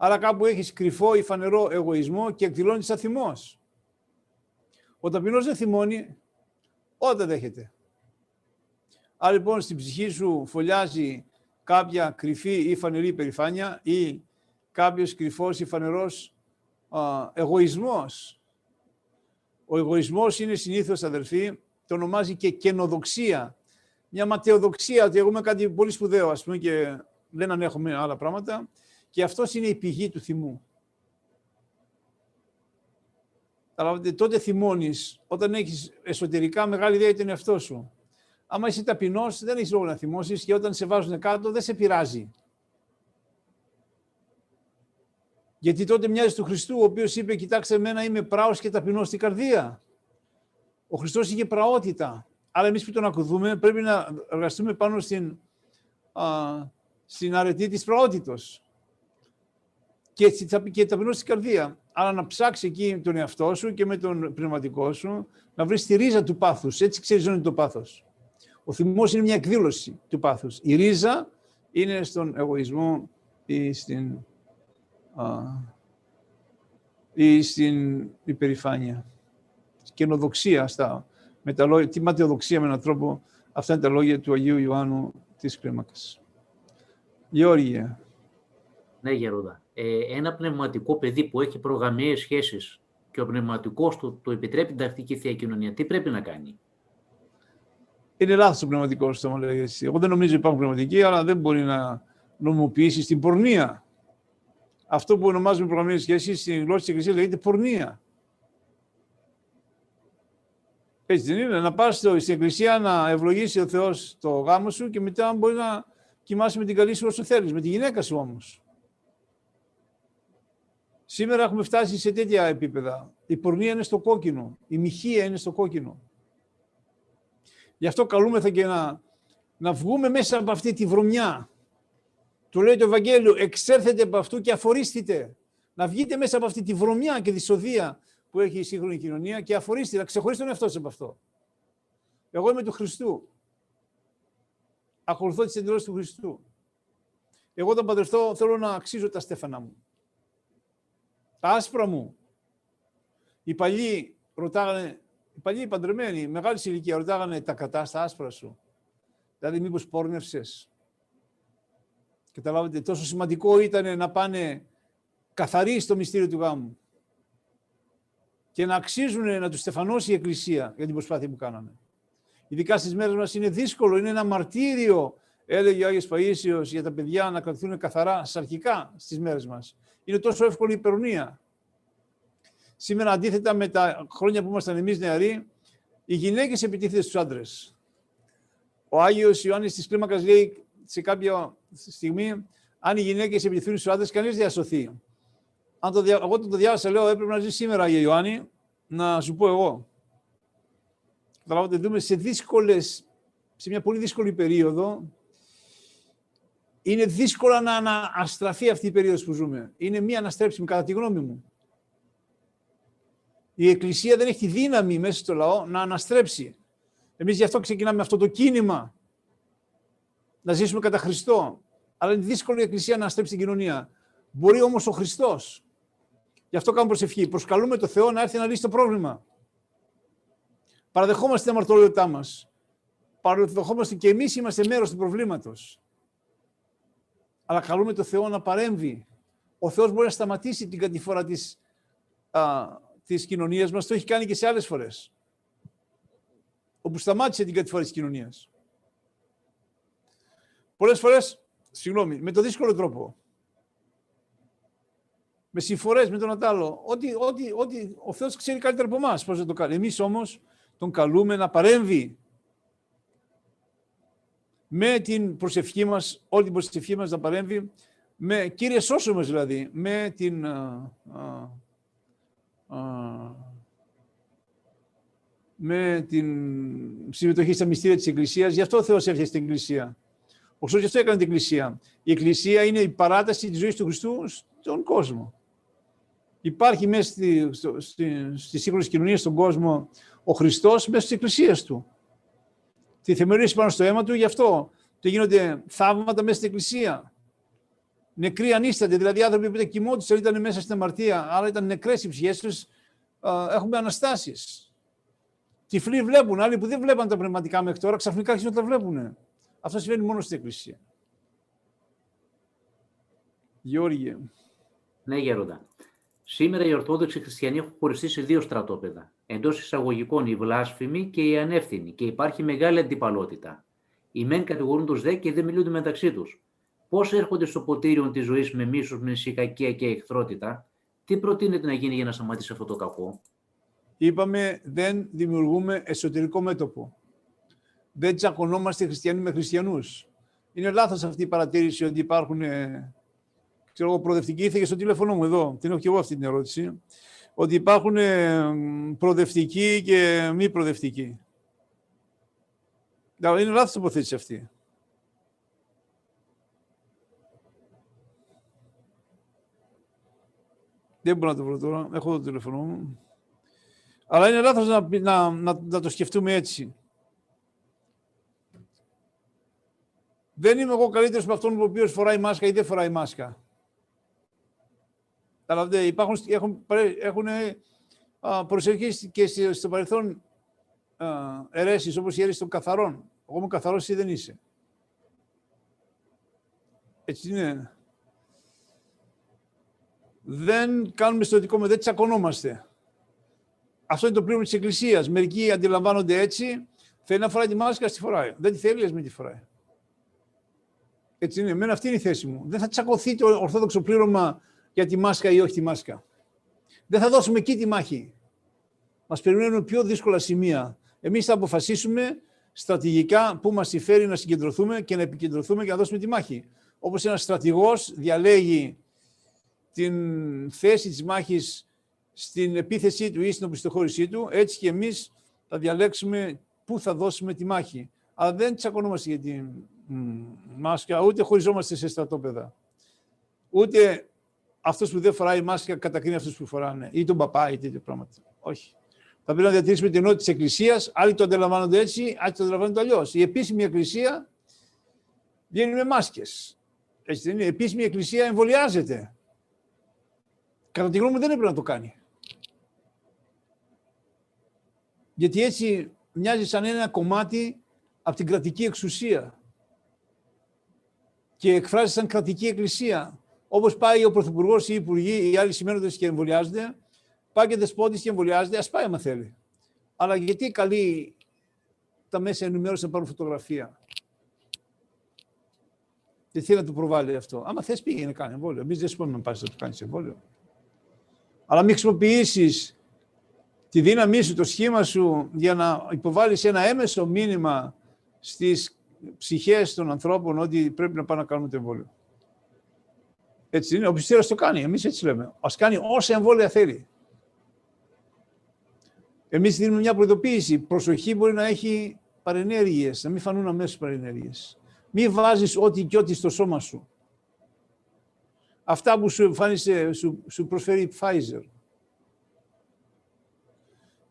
Άρα κάπου έχεις κρυφό ή φανερό εγωισμό και εκδηλώνεις αθυμός. Ο ταπεινός δεν θυμώνει, όταν δέχεται. Άρα λοιπόν στην ψυχή σου φωλιάζει κάποια κρυφή ή φανερή περηφάνεια ή κάποιος κρυφός ή φανερός α, εγωισμός ο εγωισμός είναι συνήθως, αδελφοί, το ονομάζει και καινοδοξία. Μια ματαιοδοξία, ότι εγώ είμαι κάτι πολύ σπουδαίο, ας πούμε, και δεν ανέχομαι άλλα πράγματα. Και αυτός είναι η πηγή του θυμού. Αλλά τότε θυμώνεις όταν έχεις εσωτερικά μεγάλη ιδέα για τον εαυτό σου. Άμα είσαι ταπεινός, δεν έχεις λόγο να θυμώσεις και όταν σε βάζουν κάτω, δεν σε πειράζει. Γιατί τότε μοιάζει του Χριστού, ο οποίος είπε: Κοιτάξτε, εμένα είμαι πράος και ταπεινός στην καρδία. Ο Χριστός είχε πραότητα. Αλλά εμείς που τον ακολουθούμε πρέπει να εργαστούμε πάνω στην, α, στην αρετή της πραότητος. Και, και ταπεινό στην καρδία. Αλλά να ψάξει εκεί τον εαυτό σου και με τον πνευματικό σου, να βρεις τη ρίζα του πάθους. Έτσι ξέρεις είναι το πάθος. Ο θυμός είναι μια εκδήλωση του πάθους. Η ρίζα είναι στον εγωισμό ή στην ή στην υπερηφάνεια. Καινοδοξία στα, με τα λόγια, τη ματιοδοξία με έναν τρόπο, αυτά είναι τα λόγια του Αγίου Ιωάννου της Κρέμακας. Γεώργια. Ναι, Γερούδα. Ε, ένα πνευματικό παιδί που έχει προγραμμίες σχέσεις και ο πνευματικός του το επιτρέπει την τακτική Θεία Κοινωνία, τι πρέπει να κάνει; Είναι λάθος το πνευματικό το μου Εγώ δεν νομίζω υπάρχουν πνευματικοί, αλλά δεν μπορεί να νομιμοποιήσεις την πορνεία αυτό που ονομάζουμε προγραμμένη σχέση στην γλώσσα της Εκκλησίας λέγεται πορνεία. Έτσι δεν είναι, να πας στην Εκκλησία να ευλογήσει ο Θεός το γάμο σου και μετά μπορεί να κοιμάσαι με την καλή σου όσο θέλεις, με τη γυναίκα σου όμως. Σήμερα έχουμε φτάσει σε τέτοια επίπεδα. Η πορνεία είναι στο κόκκινο, η μοιχεία είναι στο κόκκινο. Γι' αυτό καλούμεθα και να, να βγούμε μέσα από αυτή τη βρωμιά. Του λέει το Ευαγγέλιο, εξέρθετε από αυτού και αφορίστητε. Να βγείτε μέσα από αυτή τη βρωμιά και δυσοδεία που έχει η σύγχρονη κοινωνία και αφορίστητε, να ξεχωρίσετε τον εαυτό σας από αυτό. Εγώ είμαι του Χριστού. Ακολουθώ τις εντολές του Χριστού. Εγώ όταν παντρευτώ θέλω να αξίζω τα στέφανα μου. Τα άσπρα μου. Οι παλιοί ρωτάγανε, οι παλιοί παντρεμένοι, μεγάλη ηλικία, ρωτάγανε τα κατά στα άσπρα σου. Δηλαδή μήπως πόρνευσες. Καταλάβετε, τόσο σημαντικό ήταν να πάνε καθαροί στο μυστήριο του γάμου και να αξίζουν να τους στεφανώσει η Εκκλησία για την προσπάθεια που κάνανε. Ειδικά στις μέρες μας είναι δύσκολο, είναι ένα μαρτύριο, έλεγε ο Άγιος Παΐσιος, για τα παιδιά να κρατηθούν καθαρά σαρκικά στις μέρες μας. Είναι τόσο εύκολη η υπερονία. Σήμερα, αντίθετα με τα χρόνια που ήμασταν εμείς νεαροί, οι γυναίκες επιτίθεται στους άντρες. Ο Άγιος Ιωάννης της Κλίμακας λέει σε κάποια στιγμή, αν οι γυναίκες επιτιθούν στους άντρες, κανείς δεν σωθεί. Αν το, εγώ το διάβασα, λέω, έπρεπε να ζεις σήμερα, Άγιο Ιωάννη, να σου πω εγώ. Καταλάβατε, δούμε σε δύσκολες, σε μια πολύ δύσκολη περίοδο, είναι δύσκολο να αναστραφεί αυτή η περίοδος που ζούμε. Είναι μία αναστρέψιμη, κατά τη γνώμη μου. Η Εκκλησία δεν έχει τη δύναμη μέσα στο λαό να αναστρέψει. Εμείς γι' αυτό ξεκινάμε αυτό το κίνημα. Να ζήσουμε κατά Χριστό. Αλλά είναι δύσκολο η Εκκλησία να αναστρέψει την κοινωνία. Μπορεί όμως ο Χριστός. Γι' αυτό κάνουμε προσευχή. Προσκαλούμε το Θεό να έρθει να λύσει το πρόβλημα. Παραδεχόμαστε την αμαρτωλότητά μας. Παραδεχόμαστε και εμείς είμαστε μέρος του προβλήματος. Αλλά καλούμε το Θεό να παρέμβει. Ο Θεός μπορεί να σταματήσει την κατηφόρα της της κοινωνίας μας, το έχει κάνει και σε άλλες φορές. Όπου σταμάτησε την κατηφόρα της κοινωνίας. Πολλές φορές, συγγνώμη, με το δύσκολο τρόπο. Με συμφορές, με τον Ατάλο. Ότι, ότι, ότι ο Θεός ξέρει καλύτερα από εμάς πώς να το κάνει. Εμείς όμως τον καλούμε να παρέμβει με την προσευχή μας, όλη την προσευχή μας να παρέμβει, με, κύριε σώσο μας δηλαδή, με την α, α, α, με την συμμετοχή στα μυστήρια της Εκκλησίας. Γι' αυτό ο Θεός έφτιαξε την Εκκλησία. Ο Χριστός γι' αυτό έκανε την Εκκλησία. Η Εκκλησία είναι η παράταση της ζωής του Χριστού στον κόσμο. Υπάρχει μέσα στη, στη, στη σύγχρονη κοινωνία στον κόσμο ο Χριστός μέσα στις εκκλησίες του. Τη θεμελίωση πάνω στο αίμα του, γι' αυτό και γίνονται θαύματα μέσα στην εκκλησία. Νεκροί ανίστανται, δηλαδή άνθρωποι που κοιμόντουσαν, ήταν μέσα στην αμαρτία, αλλά ήταν νεκρές οι ψυχές τους, έχουμε αναστάσεις. Τυφλοί βλέπουν, άλλοι που δεν βλέπαν τα πνευματικά μέχρι τώρα, ξαφνικά αρχίζουν να τα βλέπουν. Αυτό συμβαίνει μόνο στην εκκλησία. Γιώργη. Ναι, Γέροντα. Σήμερα οι Ορθόδοξοι Χριστιανοί έχουν χωριστεί σε δύο στρατόπεδα. Εντός εισαγωγικών οι βλάσφημοι και οι ανεύθυνοι και υπάρχει μεγάλη αντιπαλότητα. Οι μεν κατηγορούν τους δε και δεν μιλούνται μεταξύ τους. Πώς έρχονται στο ποτήριο της ζωής με μίσος, με σικακία και εχθρότητα, τι προτείνεται να γίνει για να σταματήσει αυτό το κακό; Είπαμε δεν δημιουργούμε εσωτερικό μέτωπο. Δεν τσακωνόμαστε χριστιανοί με χριστιανούς. Είναι λάθος αυτή η παρατήρηση ότι υπάρχουν ξέρω εγώ, προοδευτικοί, ήρθε και στο τηλέφωνο μου εδώ, την έχω και εγώ αυτή την ερώτηση, ότι υπάρχουν ε, προοδευτικοί και μη προοδευτικοί. Είναι λάθος τοποθέτηση αυτή. Δεν μπορώ να το βρω τώρα, έχω το τηλέφωνο μου. Αλλά είναι λάθος να, να, να, να το σκεφτούμε έτσι. Δεν είμαι εγώ καλύτερος από αυτόν ο οποίος φοράει μάσκα ή δεν φοράει μάσκα. Καταλαβαίνετε, υπάρχουν, έχουν, έχουν προσελκύσει και στο παρελθόν αιρέσεις όπως η αίρεση των καθαρών. Εγώ είμαι καθαρός, εσύ δεν είσαι. Έτσι είναι. Δεν κάνουμε στο δικό μας, δεν τσακωνόμαστε. Αυτό είναι το πλήρωμα της Εκκλησίας. Μερικοί αντιλαμβάνονται έτσι, θέλει να φοράει τη μάσκα, στη φοράει. Δεν τη θέλει, ας μην τη φοράει. Έτσι είναι. Εμένα αυτή είναι η θέση μου. Δεν θα τσακωθεί το ορθόδοξο πλήρωμα για τη μάσκα ή όχι τη μάσκα. Δεν θα δώσουμε εκεί τη μάχη. Μας περιμένουν πιο δύσκολα σημεία. Εμείς θα αποφασίσουμε στρατηγικά πού μας συμφέρει να συγκεντρωθούμε και να επικεντρωθούμε και να δώσουμε τη μάχη. Όπως ένας στρατηγός διαλέγει την θέση της μάχης στην επίθεσή του ή στην οπισθοχώρησή του, έτσι και εμείς θα διαλέξουμε πού θα δώσουμε τη μάχη. Αλλά δεν τσακωνόμαστε για τη μάσκα, ούτε χωριζόμαστε σε στρατόπεδα. Ούτε αυτός που δεν φοράει μάσκα κατακρίνει αυτούς που φοράνε, ή τον παπά, ή τέτοια πράγματα. Όχι. Θα πρέπει να διατηρήσουμε την ενότητα της Εκκλησίας. Άλλοι το αντιλαμβάνονται έτσι, άλλοι το αντιλαμβάνονται αλλιώς. Η επίσημη Εκκλησία βγαίνει με μάσκες. Έτσι δεν είναι. Η επίσημη Εκκλησία εμβολιάζεται. Κατά τη γνώμη μου δεν έπρεπε να το κάνει. Γιατί έτσι μοιάζει σαν ένα κομμάτι από την κρατική εξουσία και εκφράζει σαν κρατική εκκλησία. Όπως πάει ο Πρωθυπουργός ή οι Υπουργοί ή οι άλλοι σημαίνοντες και εμβολιάζονται, πάει και δεσπότης και εμβολιάζεται, ας πάει άμα θέλει. Αλλά γιατί καλεί τα μέσα ενημέρωσης να πάρουν φωτογραφία; Δεν θέλει να το προβάλλει αυτό; Άμα θες, πήγαινε κάνει εμβόλιο. Εμείς δεν σου πούμε να πα να το κάνεις εμβόλιο. Αλλά μην χρησιμοποιήσεις τη δύναμή σου, το σχήμα σου για να υποβάλεις ένα έμεσο μήνυμα στις ψυχές των ανθρώπων ότι πρέπει να πάνε να κάνουμε το εμβόλιο. Έτσι είναι. Ο πιστήρας το κάνει. Εμείς έτσι λέμε. Ας κάνει όσα εμβόλια θέλει. Εμείς δίνουμε μια προειδοποίηση. Προσοχή μπορεί να έχει παρενέργειες, να μην φανούν αμέσως παρενέργειες. Μην βάζεις ό,τι και ό,τι στο σώμα σου. Αυτά που σου εμφάνισε, σου, σου προσφέρει η Pfizer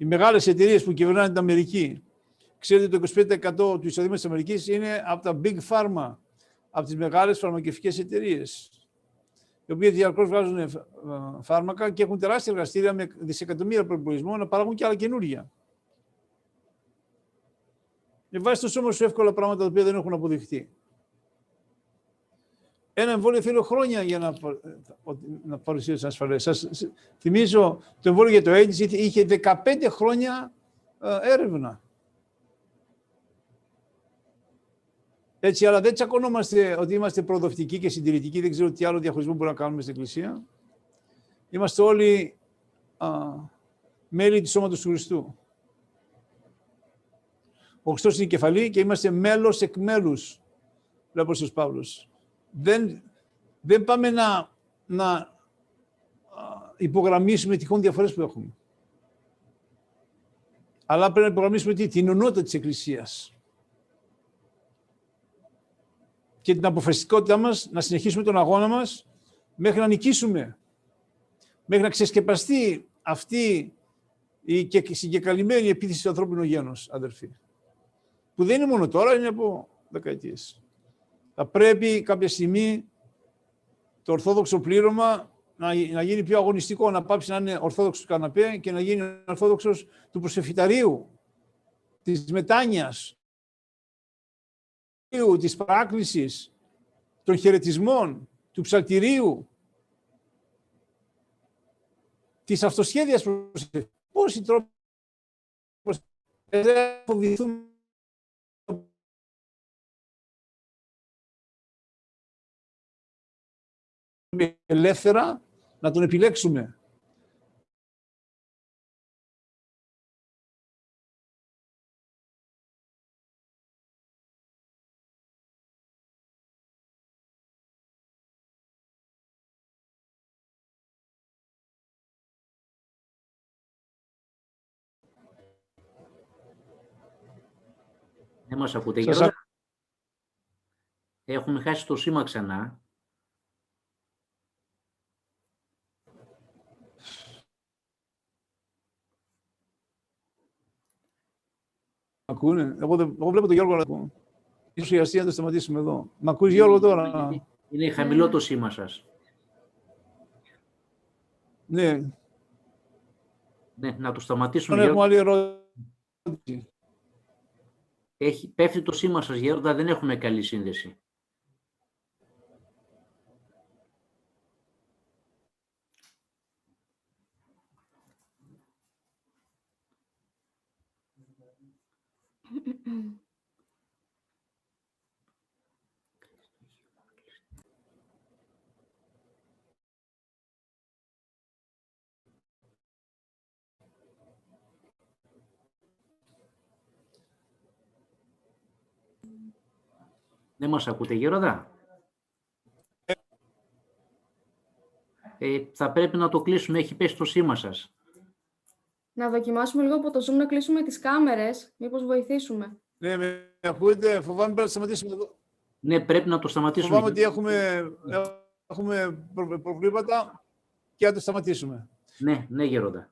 οι μεγάλες εταιρείες που κυβερνάνε την Αμερική, ξέρετε το 25% του εισοδήματος της Αμερικής είναι από τα big pharma, από τις μεγάλες φαρμακευτικές εταιρείες, οι οποίες διαρκώς βγάζουν ε, φάρμακα και έχουν τεράστια εργαστήρια με δισεκατομμύρια προπολογισμό να παράγουν και άλλα καινούργια. Με βάση στο σώμα σου εύκολα πράγματα τα οποία δεν έχουν αποδειχθεί. Ένα εμβόλιο θέλει χρόνια για να, να παρουσιάσει ασφαλές. Σας θυμίζω το εμβόλιο για το AIDS είχε 15 χρόνια ε, έρευνα. Έτσι, αλλά δεν τσακωνόμαστε ότι είμαστε προδοτικοί και συντηρητικοί. Δεν ξέρω τι άλλο διαχωρισμό μπορούμε να κάνουμε στην Εκκλησία. Είμαστε όλοι α, μέλη του Σώματος του Χριστού. Ο Χριστός είναι η κεφαλή και είμαστε μέλος εκ μέλους, λέει ο Παύλος δεν, δεν πάμε να, να υπογραμμίσουμε τυχόν διαφορές που έχουμε. Αλλά πρέπει να υπογραμμίσουμε τι, την ονότητα της Εκκλησίας. Και την αποφασιστικότητά μας να συνεχίσουμε τον αγώνα μας μέχρι να νικήσουμε. Μέχρι να ξεσκεπαστεί αυτή η συγκεκαλυμμένη επίθεση του ανθρώπινου γένους, αδερφοί. Που δεν είναι μόνο τώρα, είναι από δεκαετίες θα πρέπει κάποια στιγμή το ορθόδοξο πλήρωμα να, να γίνει πιο αγωνιστικό, να πάψει να είναι ορθόδοξος του καναπέ και να γίνει ορθόδοξος του προσεφηταρίου, της μετάνοιας, της παράκλησης, των χαιρετισμών, του ψαλτηρίου, της αυτοσχέδιας προσευχής. Πόσοι τρόποι φοβηθούμε ελεύθερα να τον επιλέξουμε. Δεν μας ακούτε, Έχουμε χάσει το σήμα ξανά. Ακούνε; Εγώ, εγώ βλέπω τον Γιώργο να ακούω. Ίσως χρειαστεί να το σταματήσουμε εδώ. Μ' ακούς Γιώργο τώρα; Είναι χαμηλό το σήμα σας. Ναι. Ναι, να το σταματήσουμε. Δεν έχουμε άλλη ερώτηση. Έχει, πέφτει το σήμα σας, Γέροντα, δεν έχουμε καλή σύνδεση. Δεν μας ακούτε, Γέροντα; Ε, θα πρέπει να το κλείσουμε, έχει πέσει το σήμα σας. Να δοκιμάσουμε λίγο από το Zoom να κλείσουμε τις κάμερες, μήπως βοηθήσουμε. Ναι, με ακούτε, φοβάμαι πρέπει να σταματήσουμε εδώ. Ναι, πρέπει να το σταματήσουμε. Φοβάμαι ότι έχουμε, έχουμε προ- προβλήματα και να το σταματήσουμε. Ναι, ναι, Γέροντα.